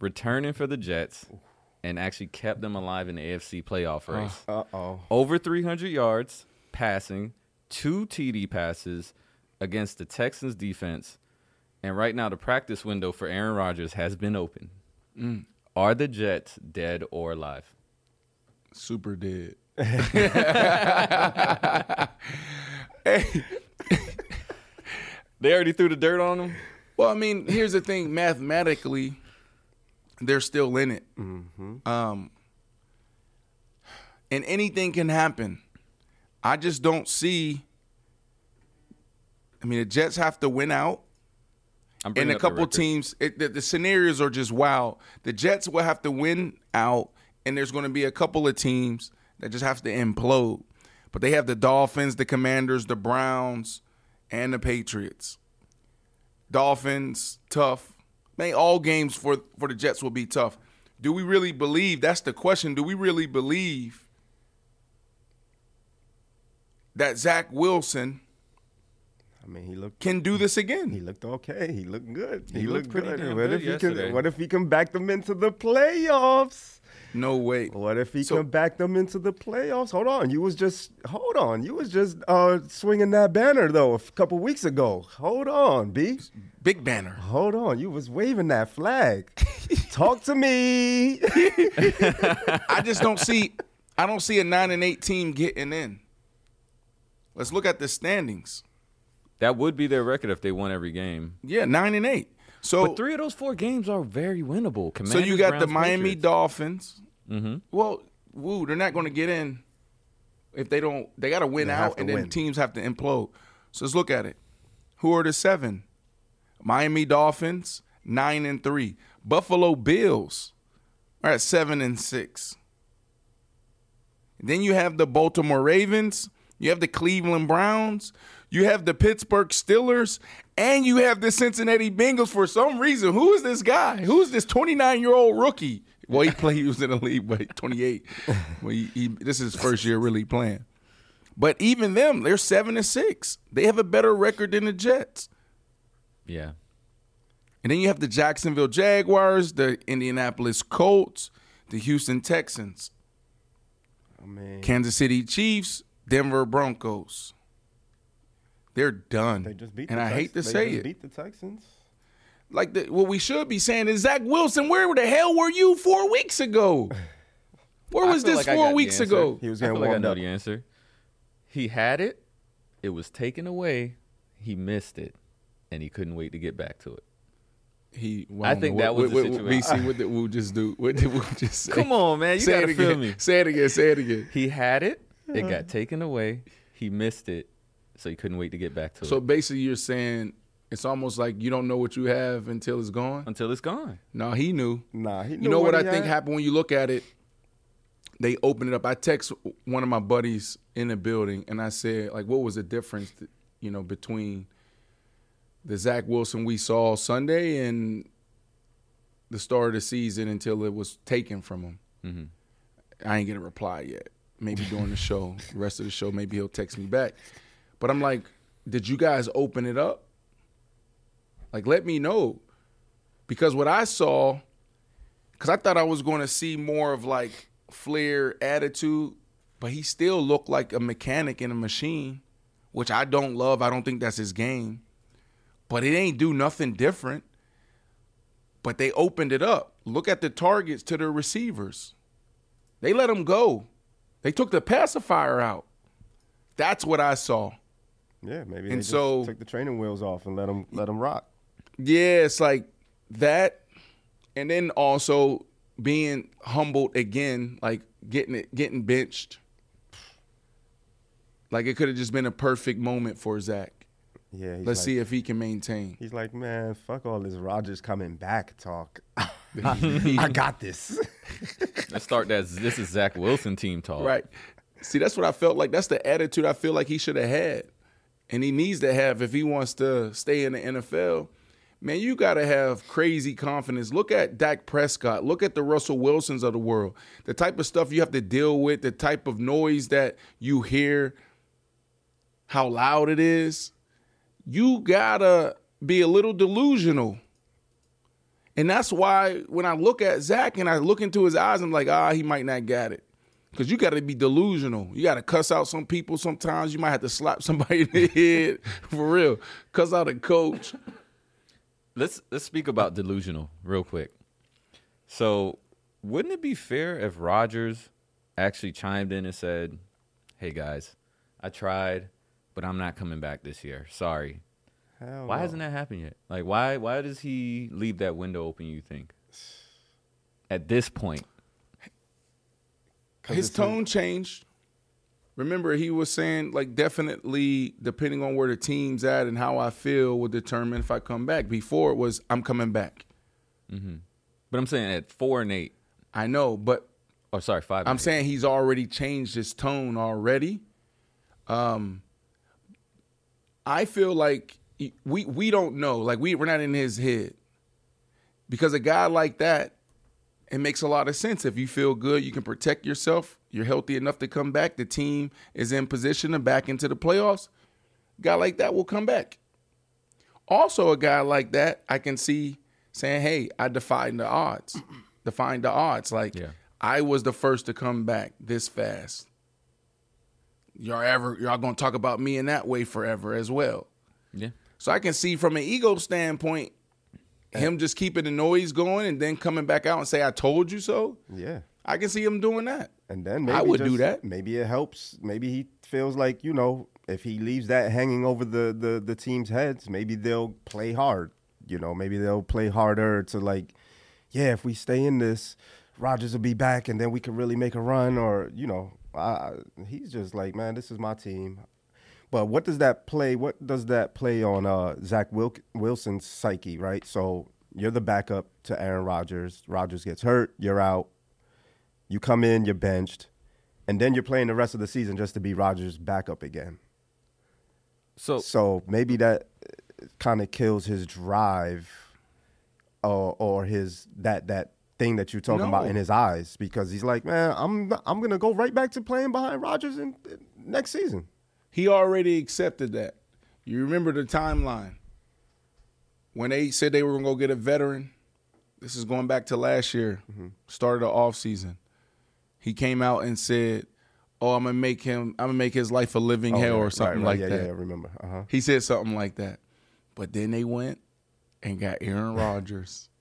returning for the Jets and actually kept them alive in the AFC playoff race. Uh oh. over 300 yards passing, two TD passes against the Texans defense. And right now, the practice window for Aaron Rodgers has been open. Mm. Are the Jets dead or alive? Super dead. They already threw the dirt on them. Well, I mean, here's the thing: mathematically, they're still in it. Um, and anything can happen. I just don't see. I mean, the Jets have to win out, and a couple teams. It, the, the scenarios are just wild. The Jets will have to win out, and there's going to be a couple of teams that just have to implode. But they have the Dolphins, the Commanders, the Browns, and the Patriots. Dolphins tough. Man, all games for for the Jets will be tough. Do we really believe? That's the question. Do we really believe that Zach Wilson I mean, he looked. can do this again. He looked okay. He looked good. He He, looked looked, pretty good. damn what good if he yesterday. can? What if he can back them into the playoffs? No way. What if he So- can back them into the playoffs? Hold on, you was just hold on. You was just uh, swinging that banner though a couple weeks ago. Hold on, B. Big banner. Hold on, you was waving that flag. Talk to me. I just don't see. I don't see a nine and eight team getting in. Let's look at the standings. That would be their record if they won every game. Yeah, nine and eight. So But three of those four games are very winnable. so you got the Miami Patriots. Dolphins. Mm-hmm. Well, woo, they're not going to get in if they don't. They got to win out, and then teams have to implode. So let's look at it. Who are the seven? Miami Dolphins nine and three. Buffalo Bills are at seven and six. Then you have the Baltimore Ravens. You have the Cleveland Browns. You have the Pittsburgh Steelers. And you have the Cincinnati Bengals for some reason. Who is this guy? Who is this 29 year old rookie? Well, he played, he was in the league, but 28. Well, he, he, this is his first year really playing. But even them, they're seven and six. They have a better record than the Jets. Yeah. And then you have the Jacksonville Jaguars, the Indianapolis Colts, the Houston Texans, I mean, Kansas City Chiefs, Denver Broncos. They're done. they just beat. and the I hate to they say just it. Beat the Texans. like the, what we should be saying is Zach Wilson, where the hell were you four weeks ago? Where was this like four weeks ago? He was I getting feel like I know up. the answer. He had it. It was taken away. He missed it, and he couldn't wait to get back to it. He, I think that was what, the what, Bici, what did Woo just do? What did Woo just say? Come on, man. You say gotta it feel me. Say it again. Say it again. He had it. It got uh-huh. taken away. He missed it, so he couldn't wait to get back to So it So basically, you're saying it's almost like you don't know what you have until it's gone. until it's gone. No, he knew. Nah, he. knew. You know what I he think had. happened when you look at it? They opened it up. I text one of my buddies in the building, and I said, like, what was the difference, you know, between the Zach Wilson we saw Sunday and the start of the season until it was taken from him? hmm I ain't get a reply yet. Maybe during the show, the rest of the show, maybe he'll text me back. But I'm like, did you guys open it up? Like, let me know. Because what I saw, because I thought I was going to see more of like Flair attitude, but he still looked like a mechanic in a machine, which I don't love. I don't think that's his game. But it ain't do nothing different. But they opened it up. Look at the targets to the receivers. They let him go. They took the pacifier out. That's what I saw. Yeah, maybe. And they just so- took the training wheels off and let them let him rock. Yeah, it's like that, and then also being humbled again, like getting it, getting benched. Like it could have just been a perfect moment for Zach. Yeah. He's Let's like, see if he can maintain. He's like, man, fuck all this Rodgers coming back talk. I got this. Let's start that. This is Zach Wilson team talk. Right. See, that's what I felt like. That's the attitude I feel like he should have had. And he needs to have if he wants to stay in the NFL. Man, you got to have crazy confidence. Look at Dak Prescott. Look at the Russell Wilsons of the world. The type of stuff you have to deal with, the type of noise that you hear, how loud it is. You got to be a little delusional. And that's why when I look at Zach and I look into his eyes, I'm like, ah, he might not get it. Because you got to be delusional. You got to cuss out some people sometimes. You might have to slap somebody in the head for real. Cuss out a coach. Let's let's speak about delusional real quick. So, wouldn't it be fair if Rodgers actually chimed in and said, "Hey guys, I tried, but I'm not coming back this year. Sorry." Hell Why no. hasn't that happened yet? Like, why why does he leave that window open? You think? At this point, 'Cause His tone changed. Remember, he was saying, like, definitely depending on where the team's at and how I feel will determine if I come back. Before it was, I'm coming back. but I'm saying at four and eight. I know, but Oh, sorry, five. I'm eight. saying he's already changed his tone already. Um, I feel like we we don't know. Like we we're not in his head because a guy like that, it makes a lot of sense. If you feel good, you can protect yourself. You're healthy enough to come back. The team is in position to back into the playoffs. A guy like that will come back. Also, a guy like that, I can see saying, "Hey, I defied the odds. Defying the odds. Like Yeah. I was the first to come back this fast. Y'all ever y'all gonna talk about me in that way forever as well. Yeah. So I can see from an ego standpoint, him just keeping the noise going and then coming back out and say, "I told you so." Yeah. I can see him doing that. And then maybe I would do that. Maybe it helps. Maybe he feels like you know if he leaves that hanging over the the the team's heads, maybe they'll play hard. You know, maybe they'll play harder to like, yeah, if we stay in this, Rodgers will be back, and then we can really make a run. Or you know, I, he's just like, man, this is my team. But what does that play? What does that play on uh, Zach Wilk- Wilson's psyche? Right. So you're the backup to Aaron Rodgers. Rodgers gets hurt. You're out. You come in, you're benched, and then you're playing the rest of the season just to be Rodgers' backup again. So So maybe that kind of kills his drive, or or his that that thing that you're talking about in his eyes because he's like, man, I'm I'm gonna go right back to playing behind Rodgers and next season. He already accepted that. You remember the timeline when they said they were going to go get a veteran. This is going back to last year, start of the off season. He came out and said, "Oh, I'm gonna make him. I'm gonna make his life a living Oh, hell yeah, or right, something right, like yeah, that." Yeah, I remember. Uh huh. He said something like that. But then they went and got Aaron Rodgers.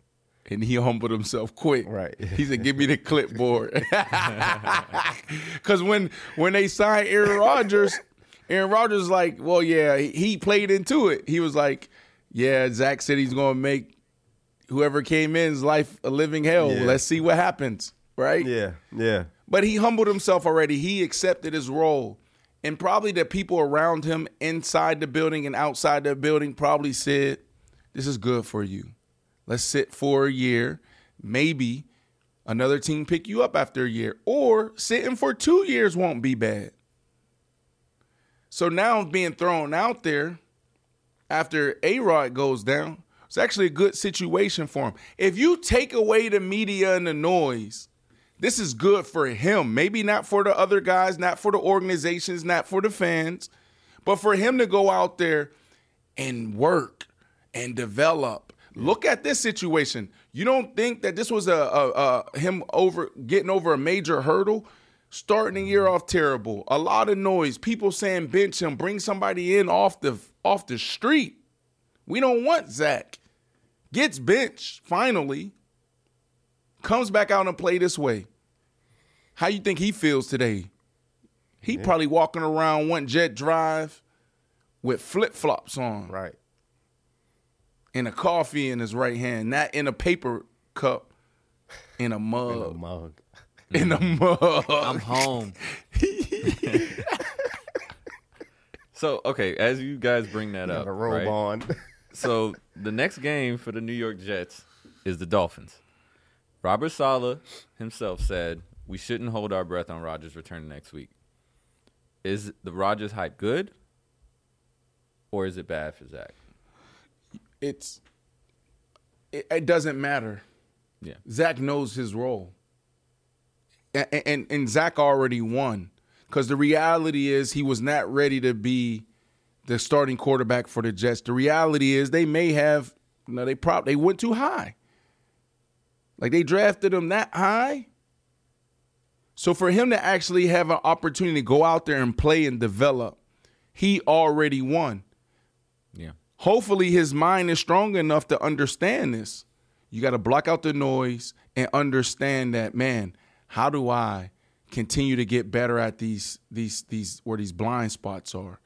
And he humbled himself quick. Right. He said, "Give me the clipboard." Because when when they signed Aaron Rodgers, Aaron Rodgers like, "Well, yeah, he- he played into it." He was like, "Yeah, Zach said he's going to make whoever came in's life a living hell. Yeah. Let's see what happens." Right? Yeah, yeah. But he humbled himself already. He accepted his role. And probably the people around him inside the building and outside the building probably said, This is good for you. Let's sit for a year. Maybe another team pick you up after a year. Or sitting for two years won't be bad. So now being thrown out there after A Rod goes down, it's actually a good situation for him. If you take away the media and the noise, this is good for him. Maybe not for the other guys, not for the organizations, not for the fans, but for him to go out there and work and develop. Look at this situation. You don't think that this was a, a, a him over getting over a major hurdle? Starting the year off terrible. A lot of noise. People saying bench him, bring somebody in off the off the street. We don't want Zach. Gets benched finally comes back out and play this way. How you think he feels today? He probably walking around one jet drive with flip flops on Right. and a coffee in his right hand, not in a paper cup, in a In a mug. Mug. In the mug. I'm home. so okay, as you guys bring that Got up, a robe right? on. So the next game for the New York Jets is the Dolphins. Robert Saleh himself said we shouldn't hold our breath on Rodgers' return next week. Is the Rodgers hype good, or is it bad for Zach? it's it, it doesn't matter. Yeah. Zach knows his role. And and, and Zach already won. Because the reality is he was not ready to be the starting quarterback for the Jets. The reality is they may have you know, they prop they went too high. Like they drafted him that high. So for him to actually have an opportunity to go out there and play and develop, he already won Yeah. hopefully his mind is strong enough to understand this. You got to block out the noise and understand that, man, how do I continue to get better at these these these where these blind spots are?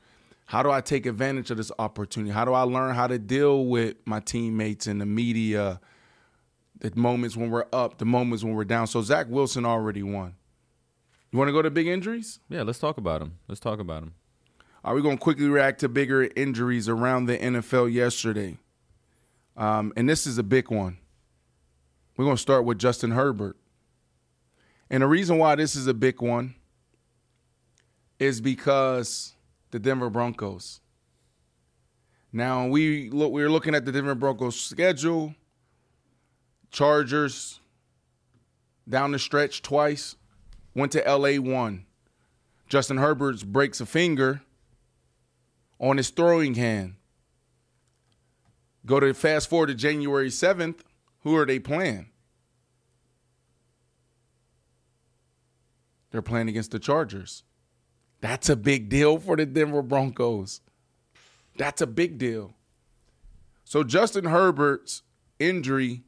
How do I take advantage of this opportunity? How do I learn how to deal with my teammates and the media? The moments when we're up, the moments when we're down. So Zach Wilson already won. You want to go to big injuries? Yeah, let's talk about him. Let's talk about him. Are we going to quickly react to bigger injuries around the NFL yesterday? Um, and this is a big one. We're going to start with Justin Herbert. And the reason why this is a big one is because the Denver Broncos. Now we look we're looking at the Denver Broncos schedule. Chargers down the stretch twice. Went to LA one. Justin Herbert breaks a finger on his throwing hand. Go to fast forward to January 7th. Who are they playing? They're playing against the Chargers. That's a big deal for the Denver Broncos. That's a big deal. So Justin Herbert's injury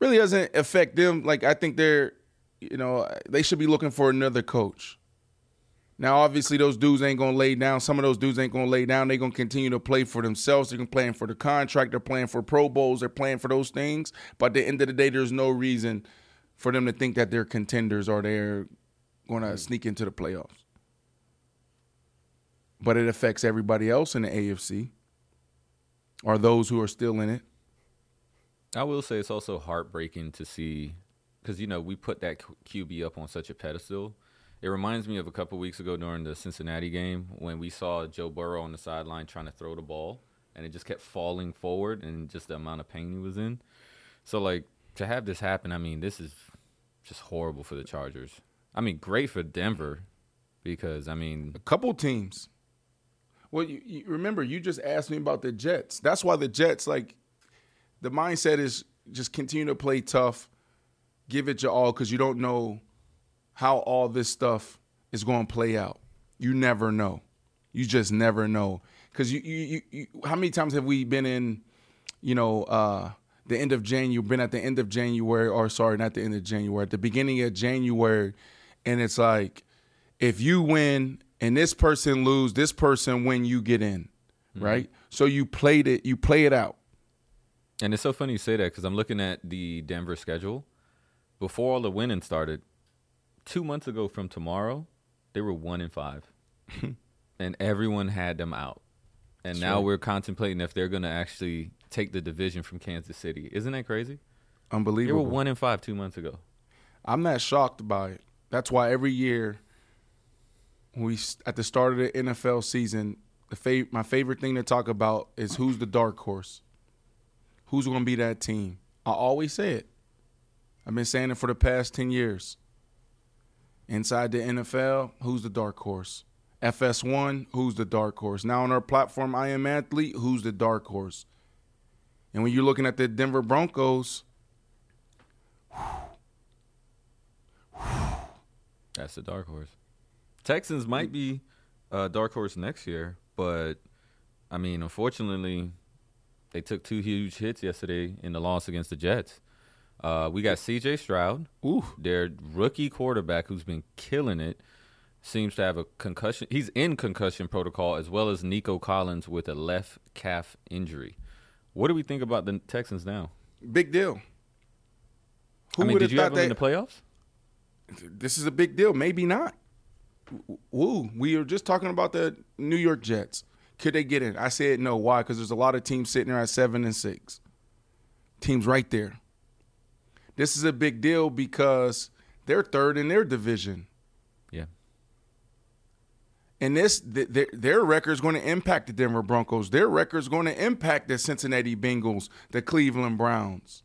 really doesn't affect them. Like I think they're, you know, they should be looking for another coach. Now, obviously, those dudes ain't gonna lay down. Some of those dudes ain't gonna lay down. They're gonna continue to play for themselves. They're playing for the contract. They're playing for Pro Bowls. They're playing for those things. But at the end of the day, there's no reason for them to think that they're contenders or they're gonna mm. sneak into the playoffs. But it affects everybody else in the AFC or those who are still in it. I will say it's also heartbreaking to see because you know we put that QB up on such a pedestal. It reminds me of a couple weeks ago during the Cincinnati game when we saw Joe Burrow on the sideline trying to throw the ball and it just kept falling forward and just the amount of pain he was in. So like to have this happen, I mean, this is just horrible for the Chargers. I mean, great for Denver because I mean, A couple teams. Well, you, you remember you just asked me about the Jets. That's why the Jets like the mindset is just continue to play tough, give it your all because you don't know how all this stuff is going to play out. You never know. You just never know because you, you, you, you how many times have we been in, you know, uh, the end of January, been at the end of January, or sorry, not the end of January, at the beginning of January, and it's like, if you win and this person lose, this person win, you get in, mm-hmm. right? So you played it, you play it out. and it's so funny you say that because I'm looking at the Denver schedule. Before all the winning started, two months ago from tomorrow, they were one in five, and everyone had them out. And now right. we're contemplating if they're going to actually take the division from Kansas City. Isn't that crazy? Unbelievable. They were one in five two months ago. I'm not shocked by it. That's why every year, we at the start of the NFL season, the fav- my favorite thing to talk about is who's the dark horse. Who's going to be that team? I always say it. I've been saying it for the past ten years. Inside the NFL, who's the dark horse? FS1, who's the dark horse? Now on our platform, I am athlete, who's the dark horse? And when you're looking at the Denver Broncos, That's the dark horse. Texans might be a dark horse next year, but I mean, unfortunately, they took two huge hits yesterday in the loss against the Jets. Uh, we got C.J. Stroud, ooh, their rookie quarterback, who's been killing it. Seems to have a concussion. He's in concussion protocol as well as Nico Collins with a left calf injury. What do we think about the Texans now? big deal. Who I mean, would did have you have thought them in that the playoffs? this is a big deal? Maybe not. Woo, we were just talking about the New York Jets. Could they get in? I said no. Why? Because there's a lot of teams sitting there at seven and six. Teams right there. This is a big deal because they're third in their division. And this, th- their, their record is going to impact the Denver Broncos. Their record is going to impact the Cincinnati Bengals, the Cleveland Browns.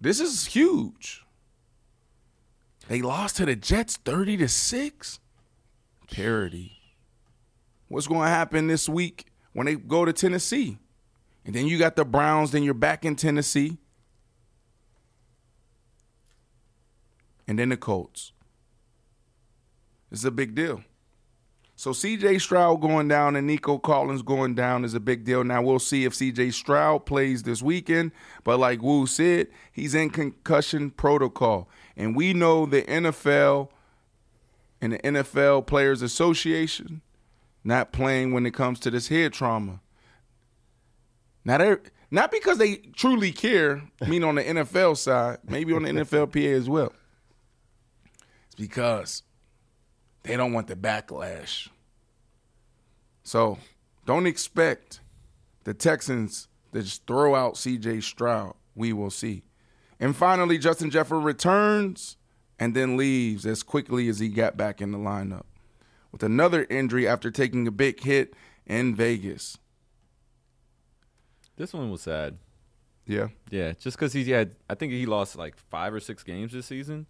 This is huge. They lost to the Jets 30 to 6. Parity. What's going to happen this week when they go to Tennessee? And then you got the Browns, then you're back in Tennessee. And then the Colts. It's a big deal. So CJ Stroud going down and Nico Collins going down is a big deal. Now we'll see if CJ Stroud plays this weekend. But like Woo said, he's in concussion protocol. And we know the NFL and the NFL Players Association not playing when it comes to this head trauma. They're not because they truly care, I mean on the NFL side, maybe on the NFLPA as well. It's because they don't want the backlash. So don't expect the Texans to just throw out CJ Stroud. We will see. And finally, Justin Jefferson returns and then leaves as quickly as he got back in the lineup with another injury after taking a big hit in Vegas. This one was sad. Yeah. Yeah, just because he had, I think he lost like five or six games this season,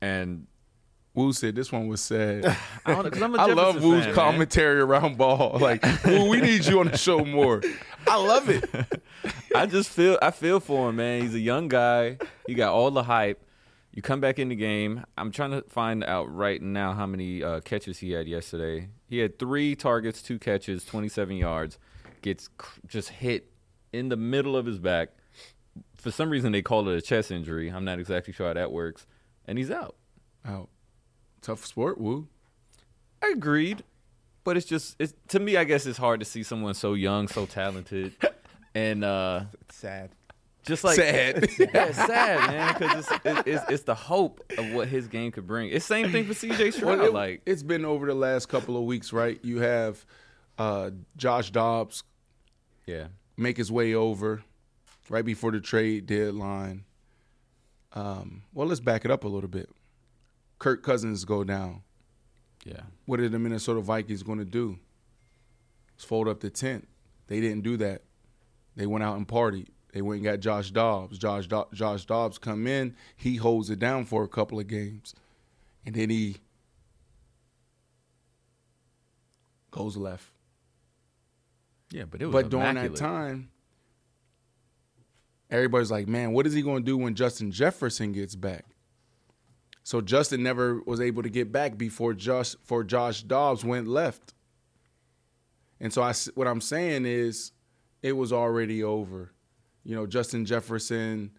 and Woo said this one was sad. I don't know because I'm a I love Jefferson Woo's fan, man. commentary around ball. Like, Woo, we need you on the show more. I love it. I just feel I feel for him, man. He's a young guy. He got all the hype. You come back in the game. I'm trying to find out right now how many uh, catches he had yesterday. He had three targets, two catches, 27 yards. Gets cr- just hit in the middle of his back. For some reason, they call it a chest injury. I'm not exactly sure how that works. And he's out. Out. Tough sport, woo. I agreed, but it's just it's to me. I guess it's hard to see someone so young, so talented, and uh, It's sad. just like Sad. yeah, sad, man, because it's, it's it's it's the hope of what his game could bring. It's same thing for CJ Stroud. Well, it, like it's been over the last couple of weeks, right? You have uh, Josh Dobbs yeah, make his way over right before the trade deadline. Um, well, let's back it up a little bit. Kirk Cousins go down. yeah, What are the Minnesota Vikings going to do? Let's fold up the tent. They didn't do that. They went out and partied. They went and got Josh Dobbs. Josh Do- Josh Dobbs come in. He holds it down for a couple of games, and then he goes left. Yeah, but it was But during that time, everybody's like, man, what is he going to do when Justin Jefferson gets back? So Justin never was able to get back before Josh for Josh Dobbs went left. And so I what I'm saying is it was already over. You know, Justin Jefferson,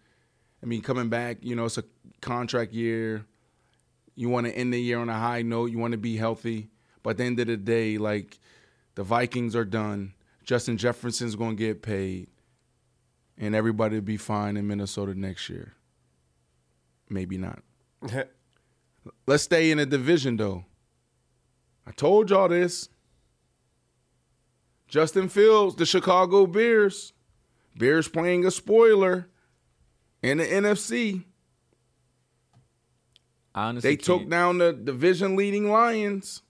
I mean, coming back, you know, it's a contract year. You want to end the year on a high note, you want to be healthy. But at the end of the day, like the Vikings are done. Justin Jefferson's going to get paid. And everybody will be fine in Minnesota next year. Maybe not. Let's stay in the division though. I told y'all this. Justin Fields, the Chicago Bears. Bears playing a spoiler in the NFC. honestly, They took can't- down the division leading Lions.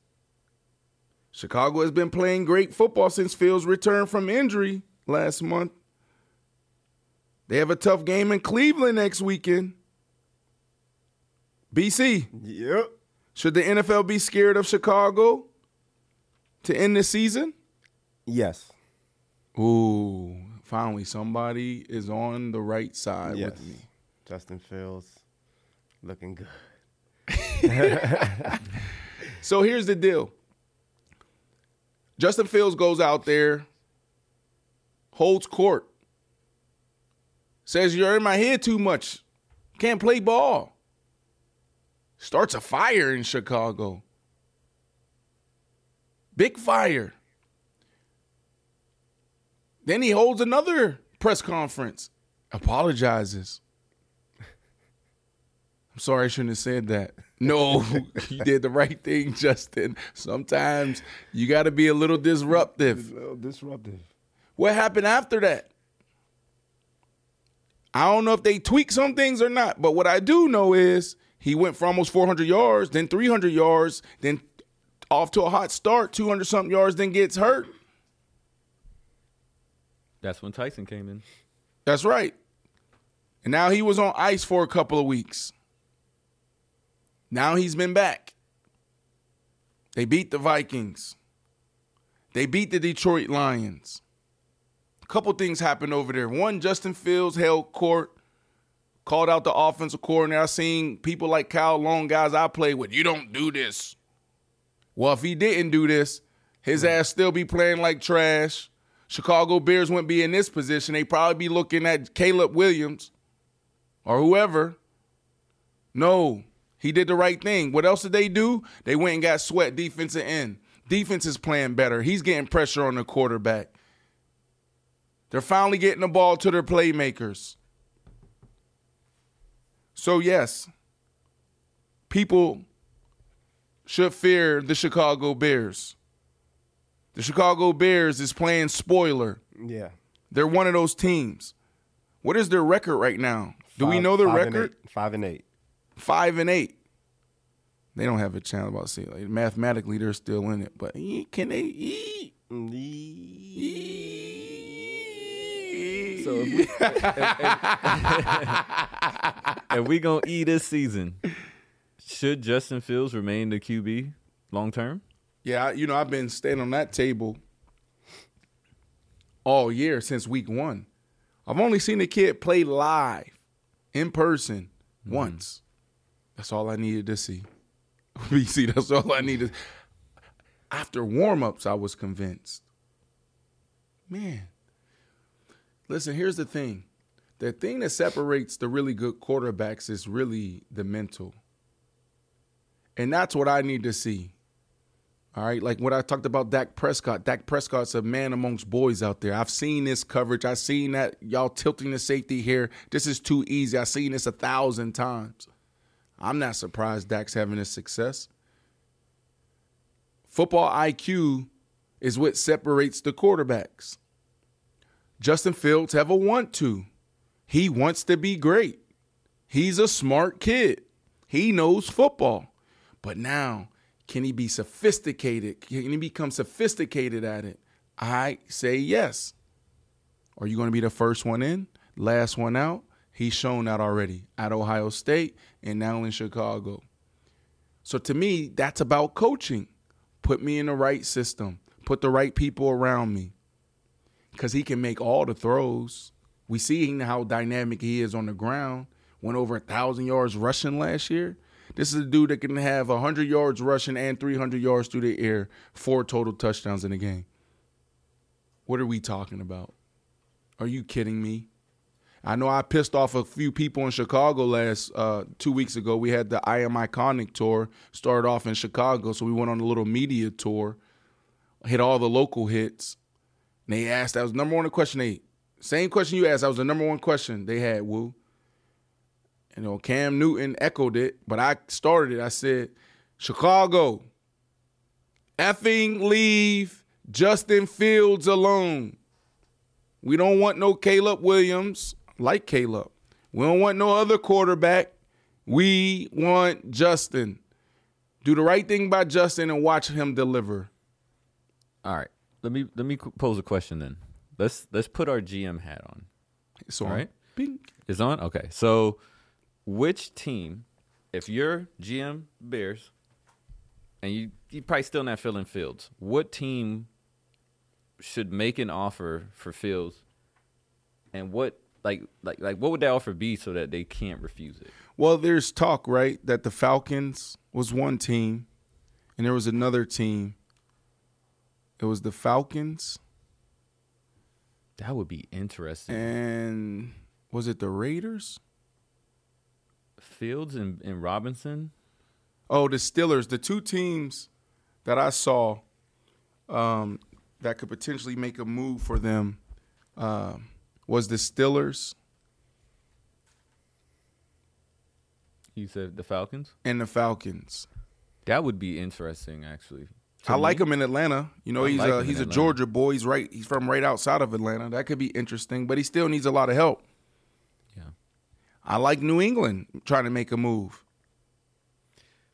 Chicago has been playing great football since Fields returned from injury last month. They have a tough game in Cleveland next weekend. Bici, Yep. should the NFL be scared of Chicago to end the season? Yes. Ooh, finally somebody is on the right side yes. with me. Justin Fields looking good. So here's the deal. Justin Fields goes out there, holds court, says you're in my head too much, can't play ball. Starts a fire in Chicago. Big fire. Then he holds another press conference, apologizes. I'm sorry I shouldn't have said that. No, you did the right thing, Justin. Sometimes you got to be a little disruptive. Little disruptive. What happened after that? I don't know if they tweaked some things or not, but what I do know is he went for almost 400 yards, then 300 yards, then off to a hot start, 200 something yards, then gets hurt. That's when Tyson came in. That's right. And now he was on ice for a couple of weeks. Now he's been back. They beat the Vikings. They beat the Detroit Lions. A couple things happened over there. One, Justin Fields held court, called out the offensive coordinator. I seen people like Kyle Long, guys I played with. You don't do this. Well, if he didn't do this, his hmm. ass still be playing like trash. Chicago Bears wouldn't be in this position. They'd probably be looking at Caleb Williams or whoever. No, he did the right thing. What else did they do? They went and got Sweat defensive end. Defense is playing better. He's getting pressure on the quarterback. They're finally getting the ball to their playmakers. So, yes, people should fear the Chicago Bears. The Chicago Bears is playing spoiler. Yeah. They're one of those teams. What is their record right now? Do we know their five and record? eight. Five and eight. Five and eight. They don't have a chance about say like, mathematically they're still in it, but can they eat? So if we, if we gonna eat this season, should Justin Fields remain the QB long term? Yeah, you know, I've been staying on that table all year since week one. I've only seen the kid play live in person mm-hmm. once. That's all I needed to see. Bici, that's all I needed. After warm-ups, I was convinced. Man. Listen, here's the thing. The thing that separates the really good quarterbacks is really the mental. And that's what I need to see. All right, like what I talked about Dak Prescott. Dak Prescott's a man amongst boys out there. I've seen this coverage. I've seen that y'all tilting the safety here. This is too easy. I've seen this a thousand times. I'm not surprised Dak's having this success. Football IQ is what separates the quarterbacks. Justin Fields a want to. He wants to be great. He's a smart kid. He knows football. But now, can he be sophisticated? Can he become sophisticated at it? I say yes. Are you going to be the first one in, last one out? He's shown that already at Ohio State and now in Chicago. So to me, that's about coaching. Put me in the right system. put the right people around me, because he can make all the throws. We see how dynamic he is on the ground. Went over a thousand yards rushing last year. This is a dude that can have 100 yards rushing and 300 yards through the air, four total touchdowns in a game. What are we talking about? Are you kidding me? I know I pissed off a few people in Chicago last uh, two weeks ago. We had the I Am Iconic tour, start off in Chicago, so we went on a little media tour, hit all the local hits. And they asked, that was number one question they, same question you asked, that was the number one question they had, Woo. You know, Cam Newton echoed it, but I started it. I said, Chicago, effing leave Justin Fields alone. We don't want no Caleb Williams like Caleb. We don't want no other quarterback. We want Justin. Do the right thing by Justin and watch him deliver. All right. Let me let me pose a question then. Let's let's put our GM hat on. It's on. All right. Bing. Is on? Okay. So which team, if you're GM Bears, and you you probably still not filling Fields, what team should make an offer for Fields, and what like like like what would that offer be so that they can't refuse it? Well, there's talk, right, that the Falcons was one team, and there was another team. It was the Falcons, That would be interesting. and was it the Raiders? Fields and, and Robinson. Oh, the Steelers. The two teams that I saw um, that could potentially make a move for them um, was the Steelers You said the Falcons. and the Falcons. That would be interesting, actually. I like him in Atlanta. You know, I he's like a he's a Atlanta. Georgia boy. He's right. He's from right outside of Atlanta. That could be interesting, but he still needs a lot of help. Yeah. I like New England trying to make a move.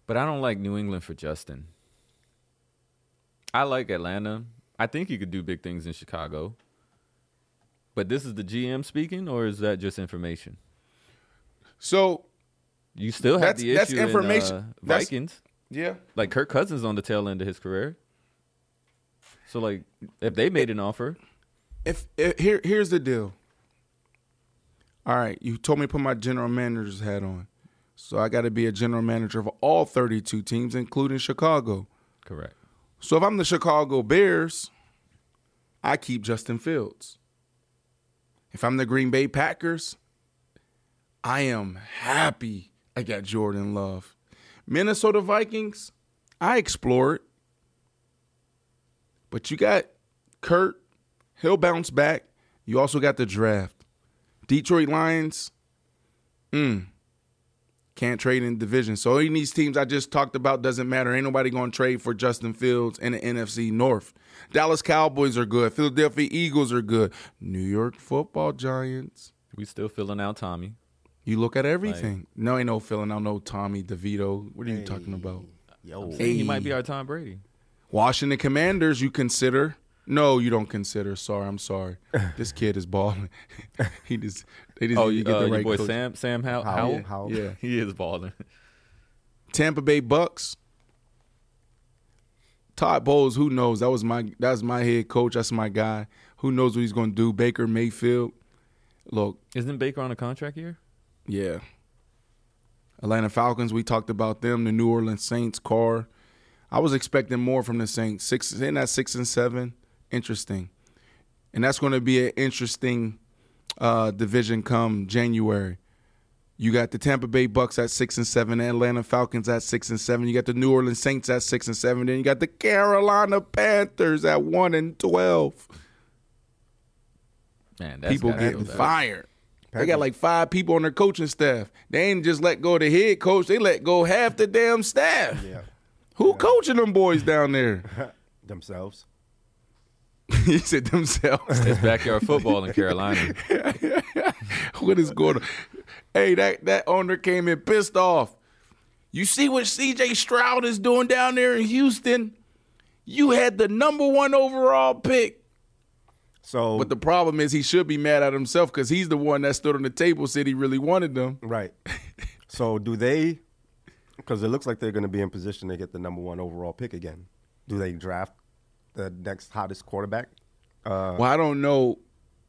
But I don't like New England for Justin. I like Atlanta. I think he could do big things in Chicago. But this is the GM speaking, or is that just information? So You still have That's- the that's information. in uh, Vikings. Yeah, Like Kirk Cousins on the tail end of his career. So like, if they made an offer, if, if here here's the deal. All right, you told me to put my general manager's hat on, so I got to be a general manager of all 32 teams, including Chicago. correct. So if I'm the Chicago Bears, I keep Justin Fields. If I'm the Green Bay Packers, I am happy I got Jordan Love. Minnesota Vikings, I explored. But you got Kirk, he'll bounce back. You also got the draft. Detroit Lions, mm, can't trade in division. So any of these teams I just talked about doesn't matter. Ain't nobody going to trade for Justin Fields in the NFC North. Dallas Cowboys are good. Philadelphia Eagles are good. New York Football Giants. We still filling out Tommy. You look at everything. no, ain't no filling out no Tommy DeVito. What are you talking about? Yo, Hey. He might be our Tom Brady. Washington Commanders, you consider? No, you don't consider. Sorry, I'm sorry. this kid is balling. he just they just Oh, need you, to get uh, the your right boy coach. Sam Sam How- Howell, Howell. Howell. Yeah. He is balling. Tampa Bay Bucks. Todd Bowles, who knows? That was my that's my head coach. That's my guy. Who knows what he's going to do? Baker Mayfield. Look, Isn't Baker on a contract here? Yeah. Atlanta Falcons. We talked about them. The New Orleans Saints. Carr. I was expecting more from the Saints. Six in that six and seven. Interesting, and that's going to be an interesting uh, division come January. You got the Tampa Bay Bucks at six and seven, the Atlanta Falcons at six and seven. You got the New Orleans Saints at six and seven. Then you got the Carolina Panthers at one and twelve. Man, that's people getting fired. They got like five people on their coaching staff. They ain't just let go of the head coach. They let go half the damn staff. Yeah, Who coaching them boys down there? themselves. he said themselves. It's backyard football in Carolina. what is going on? Hey, that that owner came in pissed off. You see what CJ Stroud is doing down there in Houston? You had the number one overall pick. So, But the problem is he should be mad at himself because he's the one that stood on the table, said he really wanted them. right. so, do they? Because it looks like they're going to be in position to get the number one overall pick again. Do they draft the next hottest quarterback. Uh, Well, I don't know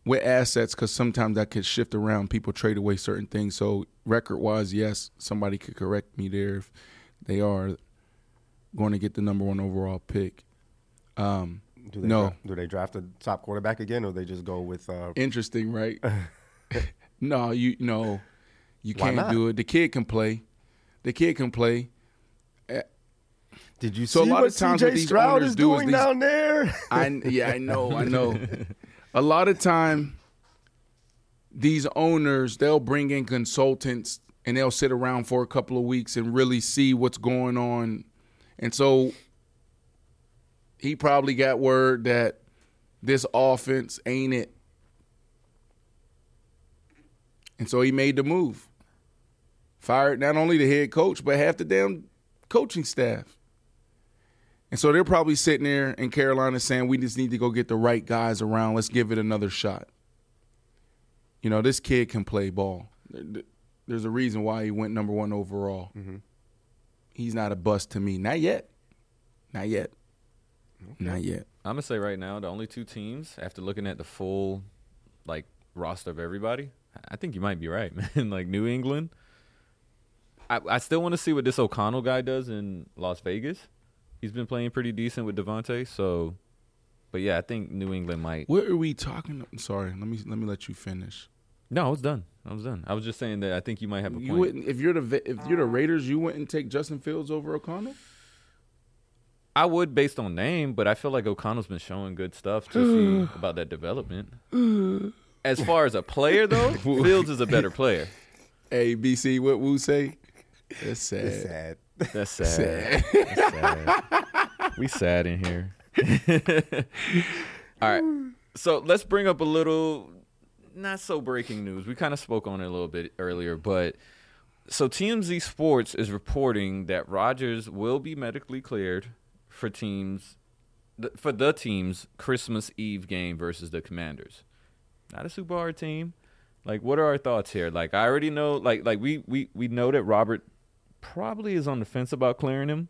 with assets because sometimes that could shift around. People trade away certain things. So record wise, yes, somebody could correct me there if they are going to get the number one overall pick. Um, do they no. do they draft a top quarterback again, or they just go with? Uh, interesting, right? no, you no, you Why can't not? do it. The kid can play. The kid can play. did you So a see lot what of times what these Stroud owners is do is doing these- down there? I yeah, I know, I know. A lot of time, these owners they'll bring in consultants and they'll sit around for a couple of weeks and really see what's going on, and so he probably got word that this offense ain't it, and so he made the move. Fired not only the head coach but half the damn coaching staff. And so they're probably sitting there in Carolina saying, we just need to go get the right guys around. Let's give it another shot. You know, this kid can play ball. There's a reason why he went number one overall. Mm-hmm. He's not a bust to me. Not yet. Not yet. Not yet. I'm gonna say right now, the only two teams after looking at the full like roster of everybody, I think you might be right, man. like New England. I, I still want to see what this O'Connell guy does in Las Vegas. He's been playing pretty decent with Davante, so. But yeah, I think New England might. What are we talking? Sorry. Let me let me let you finish. No, I was done. I was done. I was just saying that I think you might have a You point. wouldn't if you're the if you're the Raiders, you wouldn't take Justin Fields over O'Connell. I would based on name, but I feel like O'Connell's been showing good stuff to see mm. about that development. Mm. As far as a player though, Fields is a better player. A B C. What Woo say? That's sad. It's sad. That's sad. That's sad. We sad in here. All right. So let's bring up a little not so breaking news. We kind of spoke on it a little bit earlier, but so TMZ Sports is reporting that Rodgers will be medically cleared for teams for the team's Christmas Eve game versus the Commanders. Not a super hard team. Like what are our thoughts here? Like I already know like like we we we know that Robert probably is on the fence about clearing him.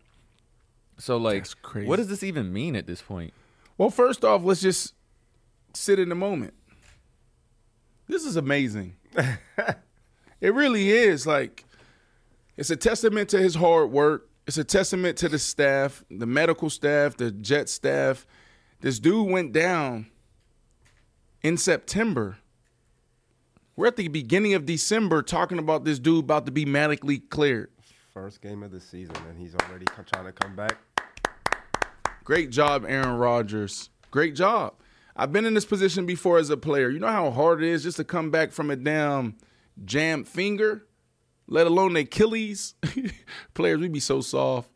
So like what does this even mean at this point? Well, first off, let's just sit in the moment. This is amazing. it really is. Like, it's a testament to his hard work. It's a testament to the staff, the medical staff, the jet staff. This dude went down in September. We're at the beginning of December talking about this dude about to be medically cleared. First game of the season, and he's already trying to come back. Great job, Aaron Rodgers. Great job. I've been in this position before as a player. You know how hard it is just to come back from a damn jammed finger, let alone Achilles. Players, we be so soft.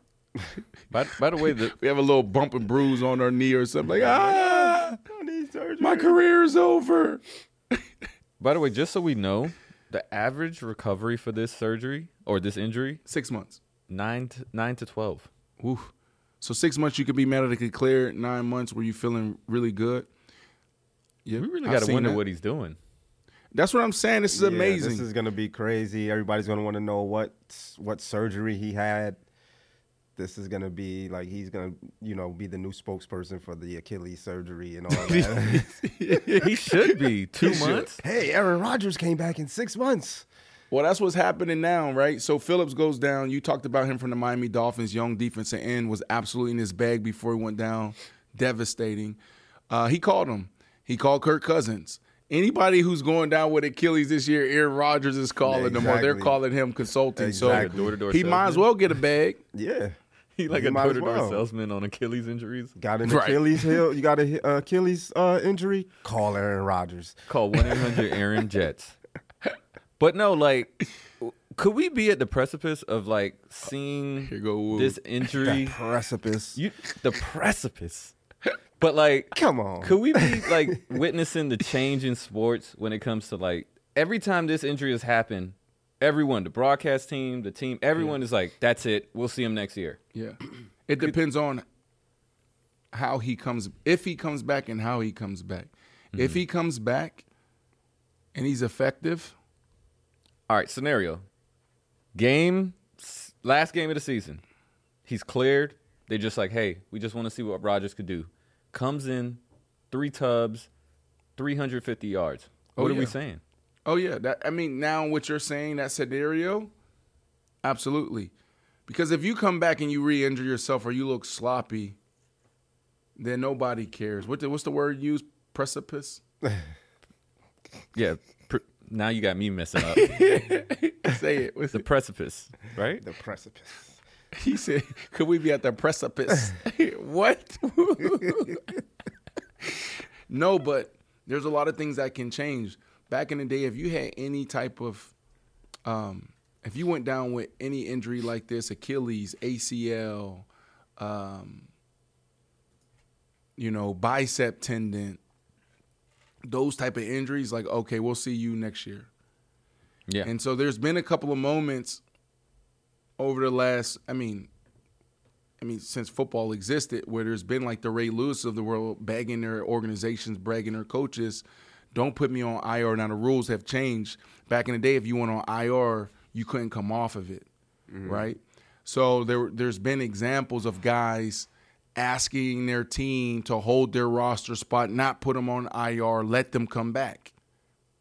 By, by the way, the, We have a little bump and bruise on our knee or something like, ah, Don't need surgery. my career is over. by the way, just so we know, the average recovery for this surgery or this injury Six months. nine to, nine to twelve. Oof. So six months you could be medically cleared. Nine months were you feeling really good? Yeah, We really got to wonder that. what he's doing. That's what I'm saying. This is Yeah, amazing. This is gonna be crazy. Everybody's gonna want to know what what surgery he had. This is gonna be like he's gonna, you know, be the new spokesperson for the Achilles surgery and all that. he should be two should. months. hey, Aaron Rodgers came back in six months. Well, that's what's happening now, right? So Phillips goes down. You talked about him from the Miami Dolphins. Young defensive end was absolutely in his bag before he went down. Devastating. Uh, he called him. He called Kirk Cousins. Anybody who's going down with Achilles this year, Aaron Rodgers is calling them, or they're calling him consulting. Exactly. So Door-to-door he might as well get a bag. Yeah, He like He a door to door salesman on Achilles injuries. got an Right. Achilles heel. You got a uh, Achilles uh, injury. Call Aaron Rodgers. Call one eight hundred Aaron Jets. But no, like, could we be at the precipice of like seeing go this That injury? precipice. You the precipice. But like, Come on. could we be like witnessing the change in sports when it comes to like every time this injury has happened, everyone, the broadcast team, the team, everyone is like, "That's it. We'll see him next year." Yeah. It depends on how he comes, if he comes back and how he comes back. If mm-hmm. he comes back and he's effective, All right, scenario. Game last game of the season. He's cleared. They just like, hey, we just want to see what Rodgers could do. comes in, three tubs, 350 yards. Oh, What are yeah. we saying? Oh yeah, that I mean now what you're saying that scenario, absolutely, because if you come back and you re-injure yourself or you look sloppy, then nobody cares. What the, what's the word used? Precipice. Yeah. Pr- now you got me messing up. Say it. What's the it? precipice, right? The precipice. He said, "Could we be at the precipice?" what? no, but there's a lot of things that can change. Back in the day, if you had any type of, um, if you went down with any injury like this, Achilles, ACL, um, you know, bicep tendon, those type of injuries, like okay, we'll see you next year. Yeah. And so there's been a couple of moments over the last, I mean, I mean, since football existed, where there's been like the Ray Lewis of the world begging their organizations, bragging their coaches, don't put me on IR. Now the rules have changed. Back in the day, if you went on IR, you couldn't come off of it, mm-hmm. right? So there, there's been examples of guys asking their team to hold their roster spot, not put them on IR, let them come back.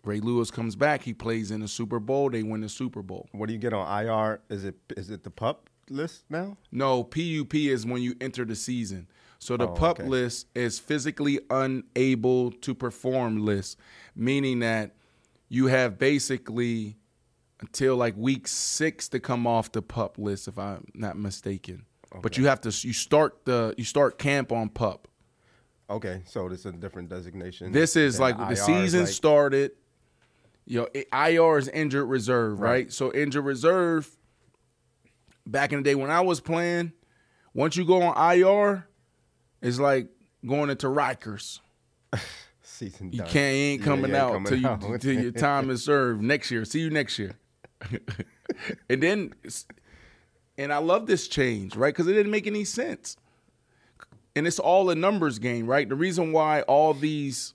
Ray Lewis comes back, he plays in the Super Bowl, they win the Super Bowl. What do you get on IR? Is it is it the pup list now? No, PUP is when you enter the season. So the Oh, pup okay. list is physically unable to perform list, meaning that you have basically until like week six to come off the pup list, if I'm not mistaken. But you have to you start the you start camp on pup. Okay, so this is a different designation. This is like IR the season like- started. You know, IR is injured reserve, right. Right. So injured reserve. Back in the day when I was playing, once you go on IR, it's like going into Rikers. season. You done. can't you ain't coming yeah, out coming till you till your time is served next year. See you next year. and then, and I love this change, right? Because it didn't make any sense. And it's all a numbers game, right? The reason why all these,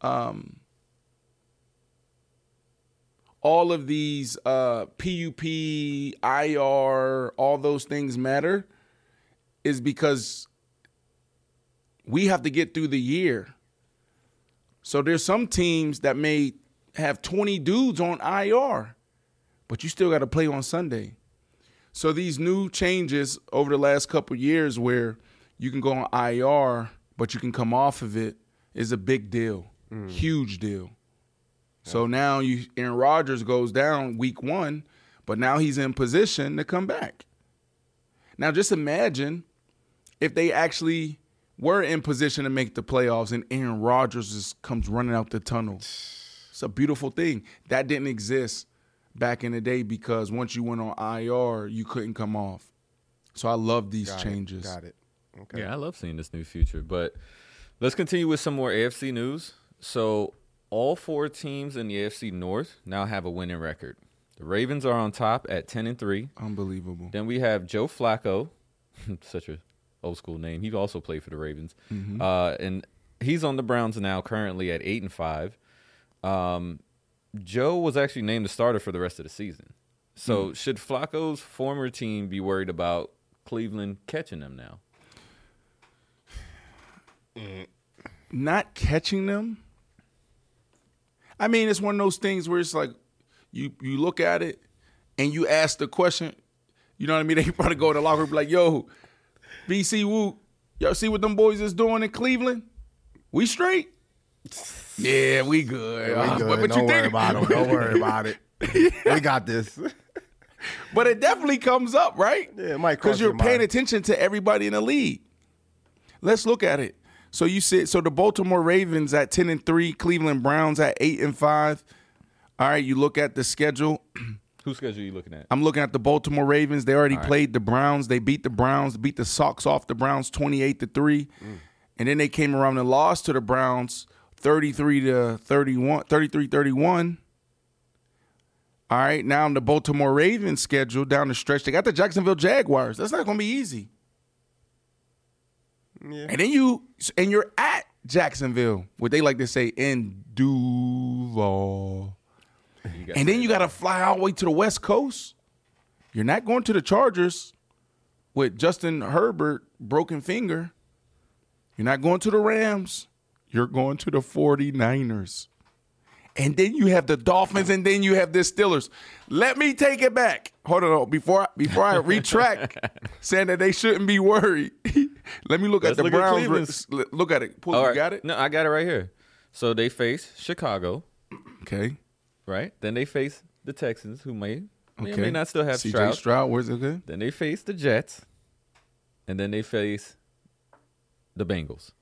um, all of these uh, PUP, IR, all those things matter, is because we have to get through the year. So there's some teams that may have 20 dudes on IR, but you still got to play on Sunday. So these new changes over the last couple years where you can go on IR, but you can come off of it is a big deal. Huge deal. So now you Aaron Rodgers goes down week 1, but now he's in position to come back. Now just imagine if they actually were in position to make the playoffs and Aaron Rodgers just comes running out the tunnel. It's a beautiful thing. That didn't exist back in the day because once you went on IR, you couldn't come off. So I love these Got it, changes. Got it. Okay. Yeah, I love seeing this new future. But let's continue with some more AFC news. So all four teams in the AFC North now have a winning record. The Ravens are on top at ten and three. Unbelievable. Then we have Joe Flacco, such a old school name. He also played for the Ravens, uh, and he's on the Browns now, currently at eight and five. Um, Joe was actually named the starter for the rest of the season. So should Flacco's former team be worried about Cleveland catching them now? Not catching them. I mean, it's one of those things where it's like you you look at it and you ask the question. You know what I mean? They probably go to the locker room and be like, "Yo, Bici Woo, y'all see what them boys is doing in Cleveland? We straight? Yeah, we good. We Uh, good. but- but Don't you worry think- about it. Don't worry about it. we got this. But it definitely comes up, right? Yeah, it might because you're your paying mind. attention to everybody in the league. Let's look at it. So you said so the Baltimore Ravens at ten and three, Cleveland Browns at eight and five. All right, you look at the schedule. Whose schedule are you looking at? I'm looking at the Baltimore Ravens. They already played the Browns. They beat the Browns, beat the socks off the Browns 28 to 3. Mm. And then they came around and lost to the Browns 33 to 31, 33 31. All right, now in the Baltimore Ravens schedule down the stretch, they got the Jacksonville Jaguars. That's not going to be easy. Yeah. And then you and you're at Jacksonville, what they like to say in Duval. And then you got to fly all the way to the West Coast. You're not going to the Chargers with Justin Herbert broken finger. You're not going to the Rams. You're going to the 49ers. And then you have the Dolphins, and then you have the Steelers. Let me take it back. Hold on, before I, before I retract, saying that they shouldn't be worried. Let me look Let's at the look Browns. Cleveland's- Look, look at it. Pull, All you got it? No, I got it right here. So they face Chicago, Okay. right? Then they face the Texans, who may may, or Okay. may not still have CJ Stroud. Stroud. Where's it good? Then they face the Jets, and then they face the Bengals.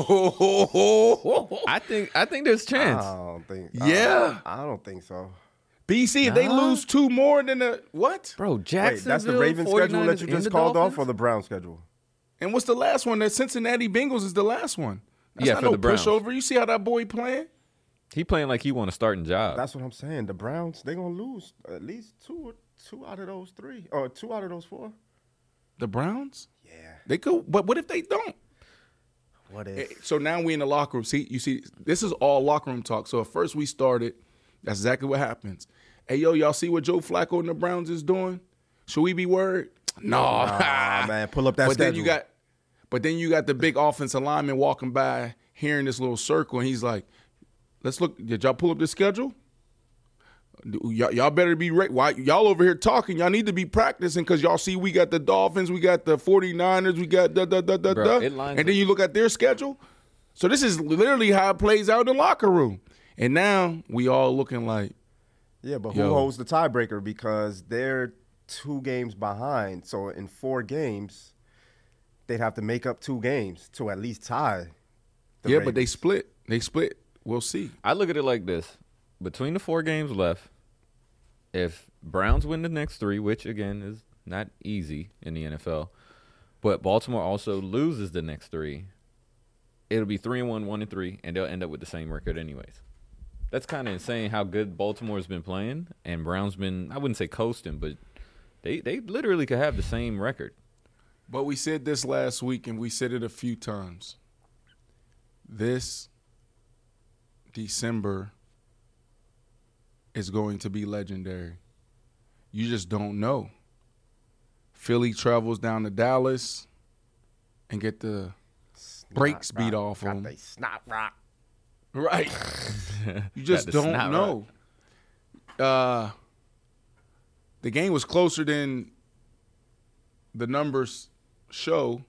Oh, I think I think there's chance. I don't think. Yeah. I, I don't think so. Bici. If they lose two more than the what? Bro, Jacksonville. Wait, that's the Ravens schedule that you just the called off, Dolphins? or the Brown schedule? And what's the last one? That Cincinnati Bengals is the last one. That's Yeah, not for no the Browns. pushover. You see how that boy playing? He playing like he want a starting job. That's what I'm saying. The Browns, they gonna lose at least two, or two out of those three, or two out of those four. The Browns? Yeah. They could, but what if they don't? What Eh, if? So now we in the locker room. See, you see, this is all locker room talk. So at first we started, that's exactly what happens. Hey yo, y'all see what Joe Flacco and the Browns is doing? Should we be worried? No, Ah, man, pull up that but schedule. then you got, but then you got the big offensive lineman walking by, hearing this little circle, and he's like, "Let's look. Did y'all pull up the schedule? Y'all, y'all better be ready. Why y'all over here talking? Y'all need to be practicing because y'all see we got the Dolphins, we got the 49ers, we got da da da da Bro, da. And then you look at their schedule. So this is literally how it plays out in the locker room. And now we all looking like, Yeah, but who Yo. holds the tiebreaker because they're two games behind. So in four games, they'd have to make up two games to at least tie. the yeah, but they split. They split. We'll see. I look at it like this: between the four games left, if Browns win the next three, which again is not easy in the NFL, but Baltimore also loses the next three, it'll be three and one, one and three, and they'll end up with the same record anyways. That's kind of insane how good Baltimore's been playing, and Brown's been I wouldn't say coasting, but they they literally could have the same record. But we said this last week, and we said it a few times. This December is going to be legendary. You just don't know. Philly travels down to Dallas and get the brakes Snot beat rock. off Got them. they snot rock. Right. You just don't snot know. Uh, the game was closer than the numbers show,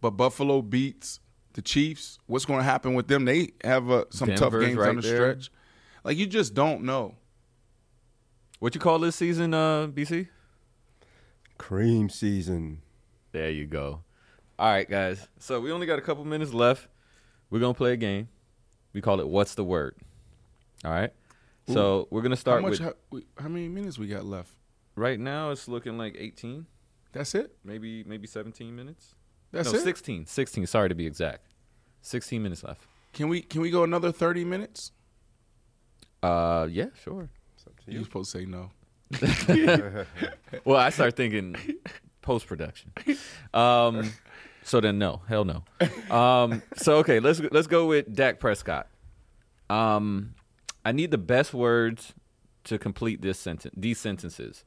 but Buffalo beats the Chiefs. What's going to happen with them? They have uh, some tough games right on the there. stretch. Like you just don't know. What you call this season, uh, Bici? Cream season. There you go. All right, guys. So we only got a couple minutes left. We're gonna play a game. We call it "What's the Word." All right. So we're gonna How start much? with. How, how many minutes we got left? right now, it's looking like 18, That's it. maybe maybe 17 minutes. That's no, it. 16. 16. Sorry to be exact. 16 minutes left. Can we can we go another thirty minutes? Uh, yeah, sure. It's up You you. supposed to say no. Well, I start thinking post production. Um, so then no, hell no. Um, so okay, let's let's go with Dak Prescott. Um, I need the best words to complete this sentence. These sentences.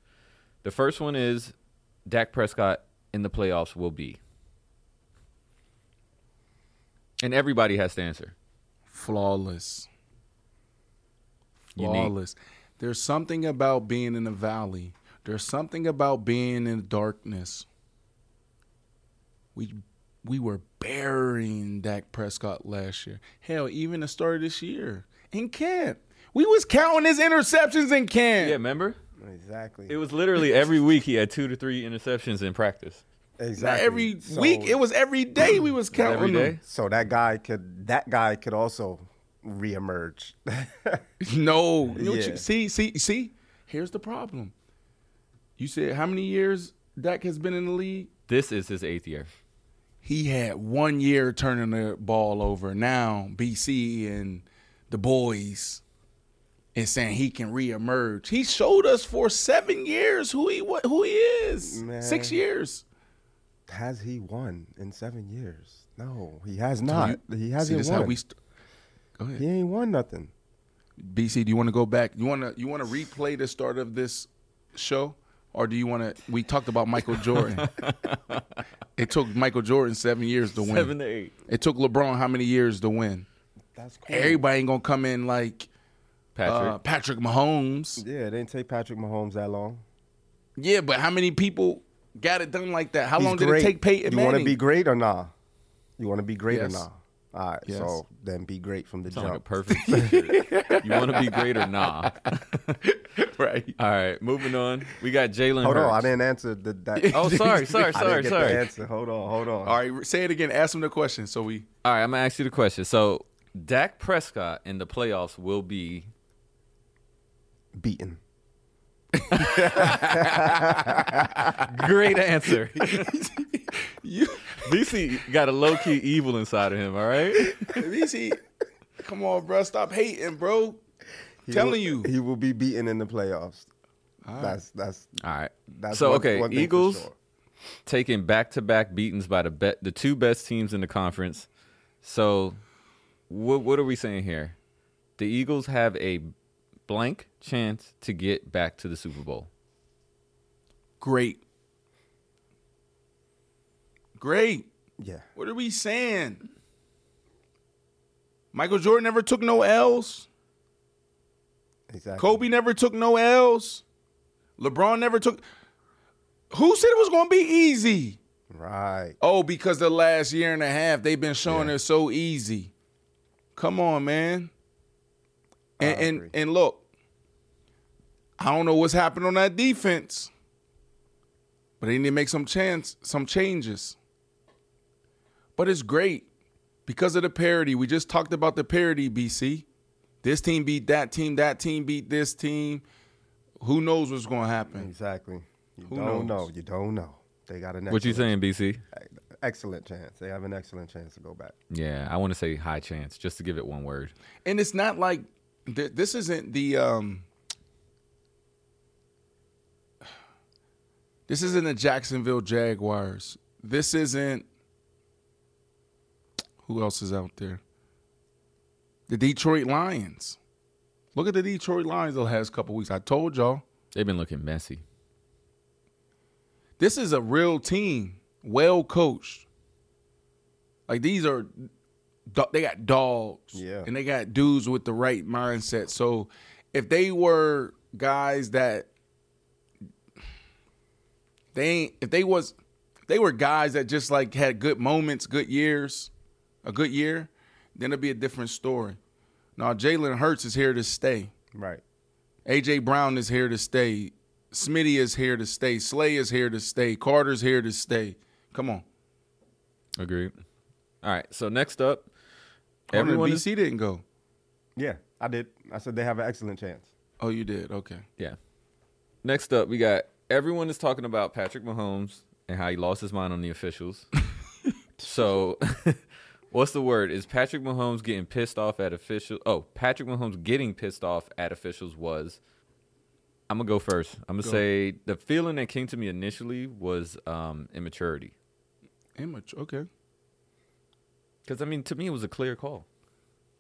The first one is Dak Prescott in the playoffs will be, and everybody has to answer. Flawless. Unique. flawless. There's something about being in the valley. There's something about being in the darkness. We we were burying Dak Prescott last year. Hell, even the start of this year in camp, we was counting his interceptions in camp. Yeah, remember? Exactly. It was literally every week he had two to three interceptions in practice. Not exactly. every So- week, it was every day we was counting Every them. So that guy could. That guy could also reemerge. No, you know what you- see, see, see. Here's the problem. You said how many years Dak has been in the league? This is his eighth year. He had one year turning the ball over. Now Bici and the boys is saying he can reemerge. He showed us for seven years who he what who he is. Six years. has he won in seven years? No, he has not. he hasn't this won. we. St- go ahead, he ain't won nothing. Bici. Do you want to go back? You want to you want to replay the start of this show or do you want to? We talked about Michael Jordan. it took Michael Jordan seven years to win. Seven to eight. It took LeBron how many years to win? That's cool. Everybody ain't gonna come in like Patrick. uh, Patrick Mahomes. Yeah, it didn't take Patrick Mahomes that long. Yeah, but how many people got it done like that? How He's long did great. it take Peyton You want to be great or nah? You want to be great Yes. or nah? All right, Yes. so then be great from the Sound like a jump. perfect you want to be great or nah? right. All right, moving on. We got Jalen hold Hurts. on, I didn't answer the. That, Oh, sorry, sorry, I sorry, didn't get the sorry. answer. Hold on, hold on. All right, say it again. Ask him the question so we. All right, I'm gonna ask you the question. So, Dak Prescott in the playoffs will be Beaten. great answer. You, Bici got a low key evil inside of him. All right. Bici, come on, bro. Stop hating, bro. He Telling will- you. he will be beaten in the playoffs. That's that's All right. that's. so one- okay, one Eagles sure. taking back to back beatings by the bet the two best teams in the conference. So, what what are we saying here? The Eagles have a blank chance to get back to the Super Bowl. Great. Great. Yeah, What are we saying? Michael Jordan never took no L's. exactly. Kobe never took no L's. LeBron never took. Who said it was going to be easy? Right. Oh, because the last year and a half they've been showing Yeah. it so easy. Come on, man. I And and, agree. and look, I don't know what's happened on that defense, but they need to make some chance, some changes. But it's great because of the parity. We just talked about the parity, Bici. This team beat that team, that team beat this team. Who knows what's going to happen? Exactly. You Who don't know. You don't know. They got an. What you saying, Bici? Excellent chance. They have an excellent chance to go back. Yeah, I want to say high chance, just to give it one word. and it's not like th- this isn't the um this isn't the Jacksonville Jaguars. This isn't who else is out there? The Detroit Lions. Look at the Detroit Lions the last couple weeks. I told y'all. They've been looking messy. This is a real team, well coached. Like these are, they got dogs, Yeah. and they got dudes with the right mindset. So, if they were guys that they ain't, if they was, they were guys that just like had good moments, good years, a good year, then it'd be a different story. Now Jalen Hurts is here to stay. Right. AJ Brown is here to stay. Smitty is here to stay. Slay is here to stay. Carter's here to stay. Come on. Agreed. All right. So next up, Everyone everyone is Bici didn't go. Yeah, I did. I said they have an excellent chance. Oh, you did. Okay. Yeah. Next up, we got everyone is talking about Patrick Mahomes and how he lost his mind on the officials. so, what's the word? Is Patrick Mahomes getting pissed off at officials? Oh, Patrick Mahomes getting pissed off at officials was. I'm gonna go first. I'm gonna Go. say the feeling that came to me initially was um, immaturity. Immature, Okay. Because I mean, to me, it was a clear call.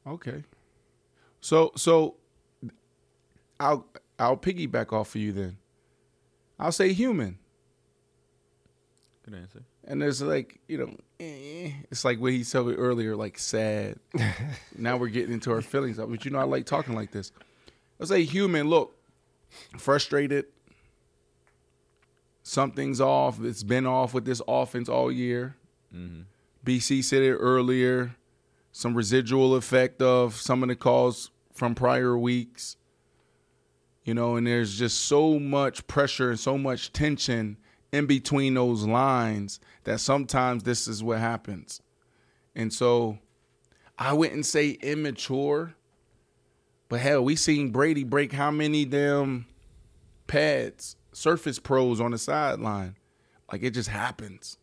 Okay. So so I'll I'll piggyback off of you then. I'll say human. Good answer. And there's like, you know, eh, it's like what he said earlier, like sad. now we're getting into our feelings. But you know, I like talking like this. Let's say human, look, frustrated. Something's off. It's been off with this offense all year. Mm-hmm. Bici said it earlier. Some residual effect of some of the calls from prior weeks. You know, and there's just so much pressure and so much tension in between those lines that sometimes this is what happens. And so I wouldn't say immature, but hell, we seen Brady break how many damn pads, Surface Pros on the sideline. Like it just happens.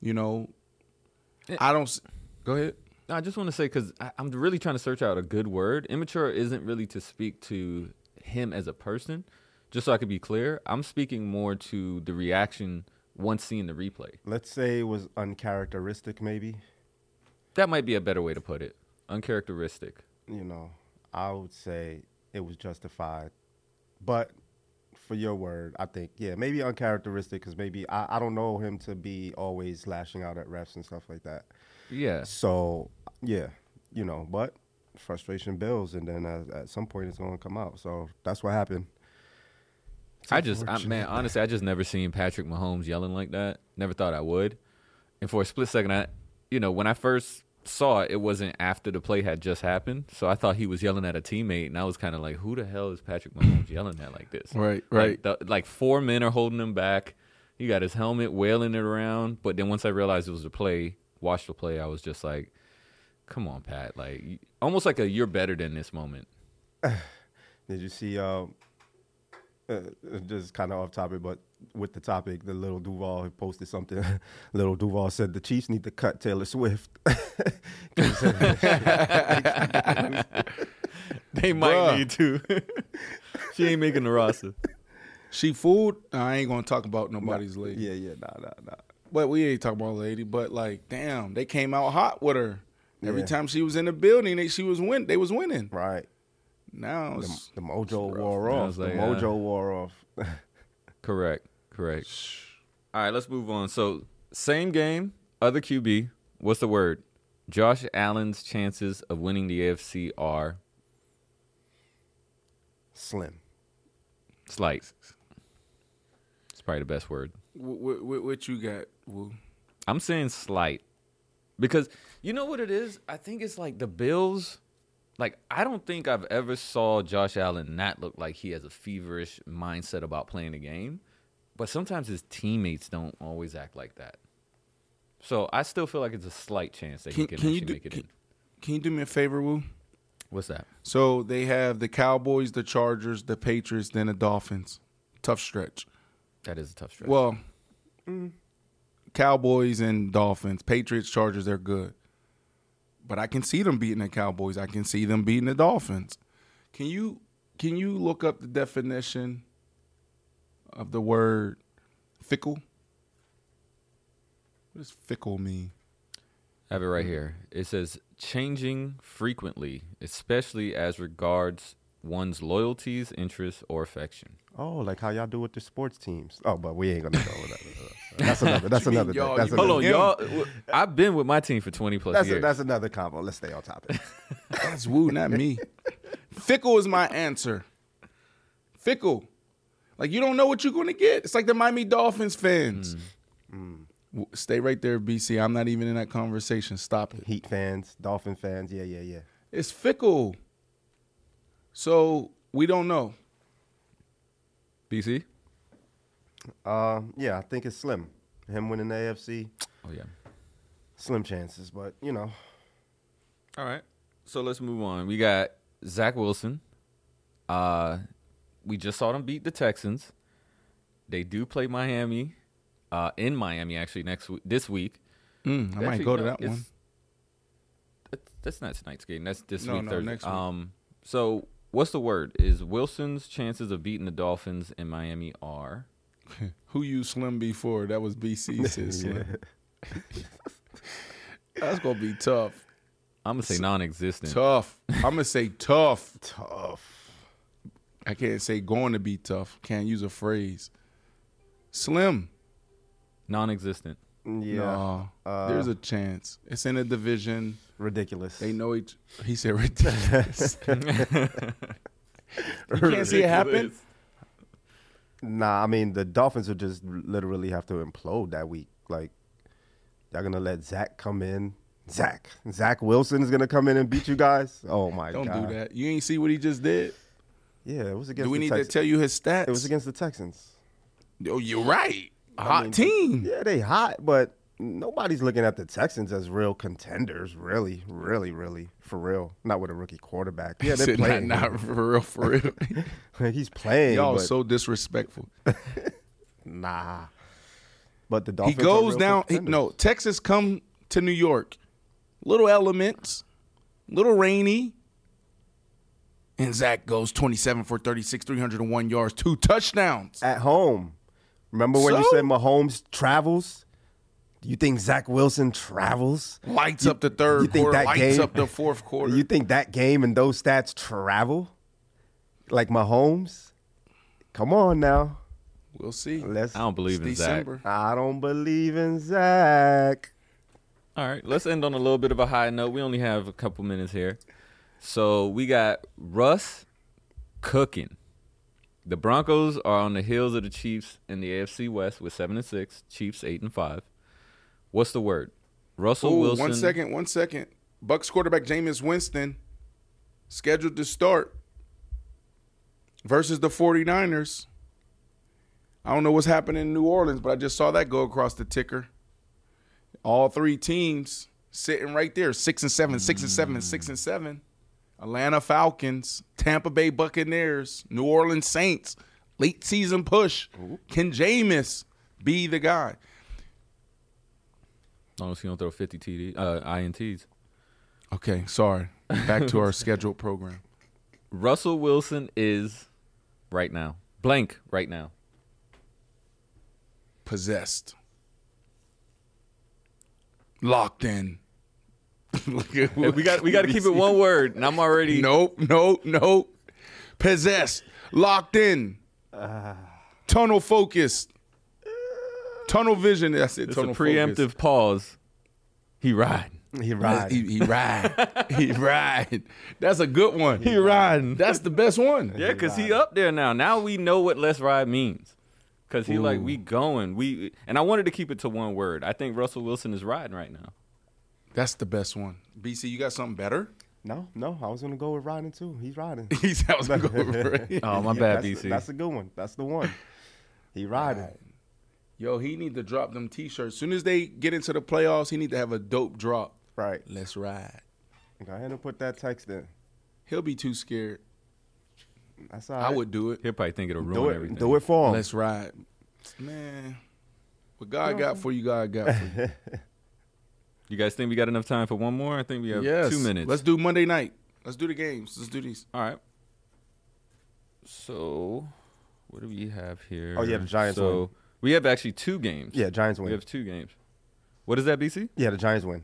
You know, I don't. Go ahead. I just want to say because I'm really trying to search out a good word. Immature isn't really to speak to him as a person. Just so I could be clear, I'm speaking more to the reaction once seeing the replay. Let's say it was uncharacteristic, maybe. That might be a better way to put it. Uncharacteristic. You know, I would say it was justified. But for your word. I think yeah, maybe uncharacteristic because maybe I, I don't know him to be always lashing out at refs and stuff like that. Yeah. So yeah, you know, but frustration builds, and then at, at some point it's going to come out. So that's what happened. I just, I, man, honestly, I just never seen Patrick Mahomes yelling like that. Never thought I would. And for a split second, I, you know, when I first saw it, it wasn't after the play had just happened. So I thought he was yelling at a teammate, and I was kind of like, "Who the hell is Patrick Mahomes yelling at like this?" Right, Like, right. the, like four men are holding him back. He got his helmet wailing it around. But then once I realized it was a play, watched the play, I was just like, "Come on, Pat!" Like almost like a "you're better than this" moment. Did you see? Uh, uh, just kind of off topic, but with the topic, the Lil Duval posted something. Lil Duval said the Chiefs need to cut Taylor Swift. They might Bruh. need to. she ain't making the roster. She fooled. I ain't gonna talk about nobody's lady. yeah, yeah, nah, nah, nah. But we ain't talking about lady. But like, damn, they came out hot with her. Every Yeah. time she was in the building, they, she was win. They was winning. Right. Now The, it's, the mojo wore off. was The like, mojo uh, wore off. Correct. Correct. All right, let's move on. So, same game, other QB. What's the word? Josh Allen's chances of winning the AFC are Slim. slight. It's probably the best word. what, what, what you got? Woo? I'm saying slight because you know what it is. I think it's like the Bills. Like I don't think I've ever saw Josh Allen not look like he has a feverish mindset about playing the game, but sometimes his teammates don't always act like that. So I still feel like it's a slight chance that he Can, can, can actually do? make it Can, in. can you do me a favor, Woo? What's that? So they have the Cowboys, the Chargers, the Patriots, then the Dolphins. Tough stretch. That is a tough stretch. Well, Cowboys and Dolphins, Patriots, Chargers, they're good. But I can see them beating the Cowboys. I can see them beating the Dolphins. Can you can you look up the definition of the word fickle? What does fickle mean? I have it right here. It says changing frequently, especially as regards one's loyalties, interests, or affection. Oh, like how y'all do with the sports teams. Oh, but we ain't gonna go with that. That's another. That's You mean another. thing. y'all- That's you Hold another. on, Him. y'all. w- I've been with my team for twenty plus That's a, years. that's another combo. Let's stay on topic. That's woo, not me. Fickle is my answer. Fickle. Like you don't know what you're going to get. It's like the Miami Dolphins fans. Mm. Mm. W- Stay right there, Bici. I'm not even in that conversation. Stop it. Heat fans, Dolphin fans. Yeah, yeah, yeah. It's fickle. So we don't know. Bici. Uh, yeah, I think it's slim. Him winning the AFC, Oh yeah. slim chances, but you know, All right. So let's move on. We got Zach Wilson. Uh, we just saw them beat the Texans. They do play Miami, uh, in Miami actually next week. This week. Mm, I might Actually, go to no, that one. That's, that's not tonight's game. That's this No, week no, Thursday. next week. Um. So what's the word? Is Wilson's chances of beating the Dolphins in Miami are? Who you Slim before? That was Bici said That's gonna be tough. I'm gonna say non-existent. Tough. I'm gonna say tough. tough. I can't say going to be tough. Can't use a phrase. Slim. Non-existent. Yeah, No, uh, there's a chance. It's in a division. ridiculous. They know each. He said ridiculous. you can't see it happen. Nah, I mean the Dolphins would just literally have to implode that week. Like, y'all gonna let Zach come in? Zach, Zach Wilson is gonna come in and beat you guys? Oh my god. Don't god! do that. You ain't see what he just did. Yeah, it was against. Do we the need Texans. to tell you his stats? It was against the Texans. Oh, you're right. I hot mean, team. Yeah, they hot, but nobody's looking at the Texans as real contenders. Really, really, really, for real. Not with a rookie quarterback. Yeah, they're Said not, playing. not for real, for real. He's playing. Y'all but so disrespectful. nah. But the He Dolphins. are goes down. He, no, Texas come to New York. Little elements, little rainy. And Zach goes 27 for 36, 301 yards, two touchdowns. at home. Remember when you So? said Mahomes travels? You think Zach Wilson travels? Lights You- up the third you think quarter, that lights game- up the fourth quarter. You think that game and those stats travel? Like Mahomes? Come on now. We'll see. Let's. I don't believe in It's Zach. I don't believe in Zach. All right, let's end on a little bit of a high note. We only have a couple minutes here. So we got Russ cooking. The Broncos are on the heels of the Chiefs in the AFC West with seven and six. Chiefs eight and five. What's the word? Russell Ooh, Wilson. one second, one second. Bucks quarterback Jameis Winston scheduled to start versus the 49ers. I don't know what's happening in New Orleans, but I just saw that go across the ticker. All three teams sitting right there, six and seven, six and seven, six and seven. Atlanta Falcons, Tampa Bay Buccaneers, New Orleans Saints, late season push. Can Jameis be the guy? As long as he don't throw fifty TD, uh, ints. Okay, sorry. Back to our scheduled program. Russell Wilson is right now blank right now. Possessed. Locked in. Look at Hey, we got we got to keep it one word, and I'm already Nope, nope, nope. Possessed. Locked in. Ah. Tunnel focused. Tunnel vision. That's it. It's a tunnel preemptive focus. pause. He ride. He That's- right. He, he ride. he ride. That's a good one. He riding. That's the best one. Yeah, cause he up there now. Now we know what let's ride means. Cause he like we going. We and I wanted to keep it to one word. I think Russell Wilson is riding right now. That's the best one. Bici, you got something better? No, no, I was gonna go with riding too. He's riding. He's said I was gonna go over it. Oh my Yeah, bad, that's, Bici. That's a good one. That's the one. He riding. Yo, he need to drop them t-shirts. Soon as they get into the playoffs, he need to have a dope drop. Right. Let's ride. Go ahead and put that text in. He'll be too scared. That's all I would do it. He'll probably think it'll ruin do it. everything. Do it for him. Let's ride. Man, what God got for you, God got for you. You guys think we got enough time for one more? I think we have yes. two minutes. Let's do Monday night. Let's do the games. Let's do these. All right. So, what do we have here? Oh, yeah, the Giants So win. we have actually two games. Yeah, Giants win. we have two games. What is that, Bici? Yeah, the Giants win.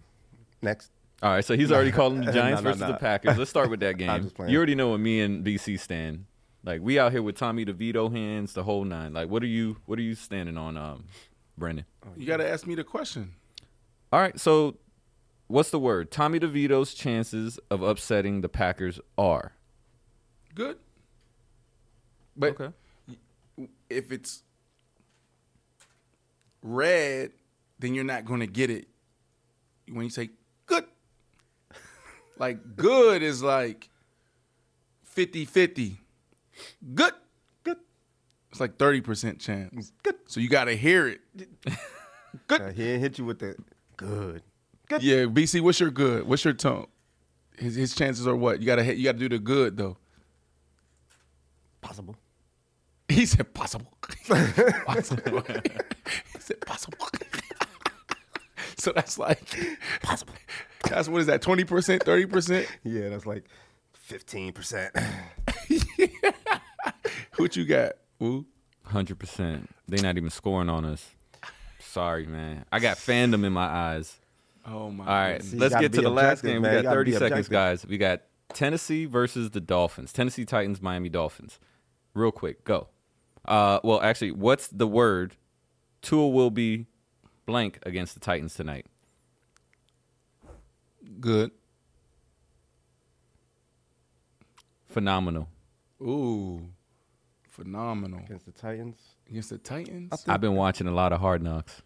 Next. All right, so he's already calling the Giants no, versus no. the Packers. Let's start with that game. just. You already know what me and Bici stand. Like we out here with Tommy DeVito hands, the whole nine. Like what are you what are you standing on, um, Brendan? You got to ask me the question. All right, so what's the word? Tommy DeVito's chances of upsetting the Packers are. Good. But okay. if it's red, then you're not going to get it. When you say good, like good is like 50 50. Good. Good. It's like 30% chance. Good. So you got to hear it. Good. Uh, he didn't hit you with the good. Yeah, Bici, what's your good? What's your tone? His, his chances are what? You gotta hit, you gotta do the good though. Possible. He said possible. possible. he said possible. so that's like possible. That's what is that? Twenty percent, thirty percent? Yeah, that's like fifteen percent. What you got? Woo? Hundred percent. They not even scoring on us. Sorry, man. I got fandom in my eyes. Oh my. All right. See, let's get to the last game. man. We got 30 seconds, guys. We got Tennessee versus the Dolphins. Tennessee Titans, Miami Dolphins. Real quick, go. Uh, well, actually, what's the word? Tua will be blank against the Titans tonight. Good. Phenomenal. Ooh. Phenomenal. Against the Titans. Against the Titans? I've been watching a lot of Hard Knocks.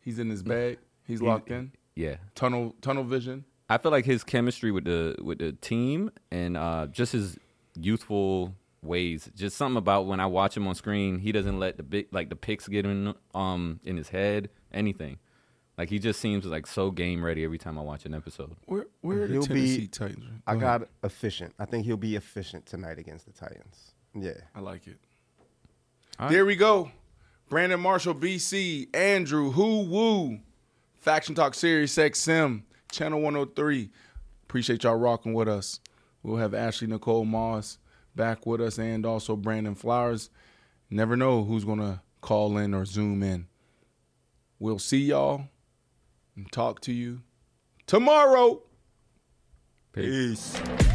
He's in his bag. He's He- locked in. Yeah, Tunnel tunnel vision. I feel like his chemistry with the with the team and uh, just his youthful ways. Just something about when I watch him on screen, he doesn't let the big like the picks get in um in his head. Anything, like he just seems like so game ready every time I watch an episode. Where where are the He'll be- Tennessee Titans? I ahead. got efficient. I think he'll be efficient tonight against the Titans. Yeah. I like it. Right. There we go. Brandon Marshall, Bici, Andrew, Who Woo, Faction Talk SiriusXM, Channel 103. Appreciate y'all rocking with us. We'll have Ashley Nicole Moss back with us and also Brandon Flowers. Never know who's going to call in or zoom in. We'll see y'all and talk to you tomorrow. Peace. Peace.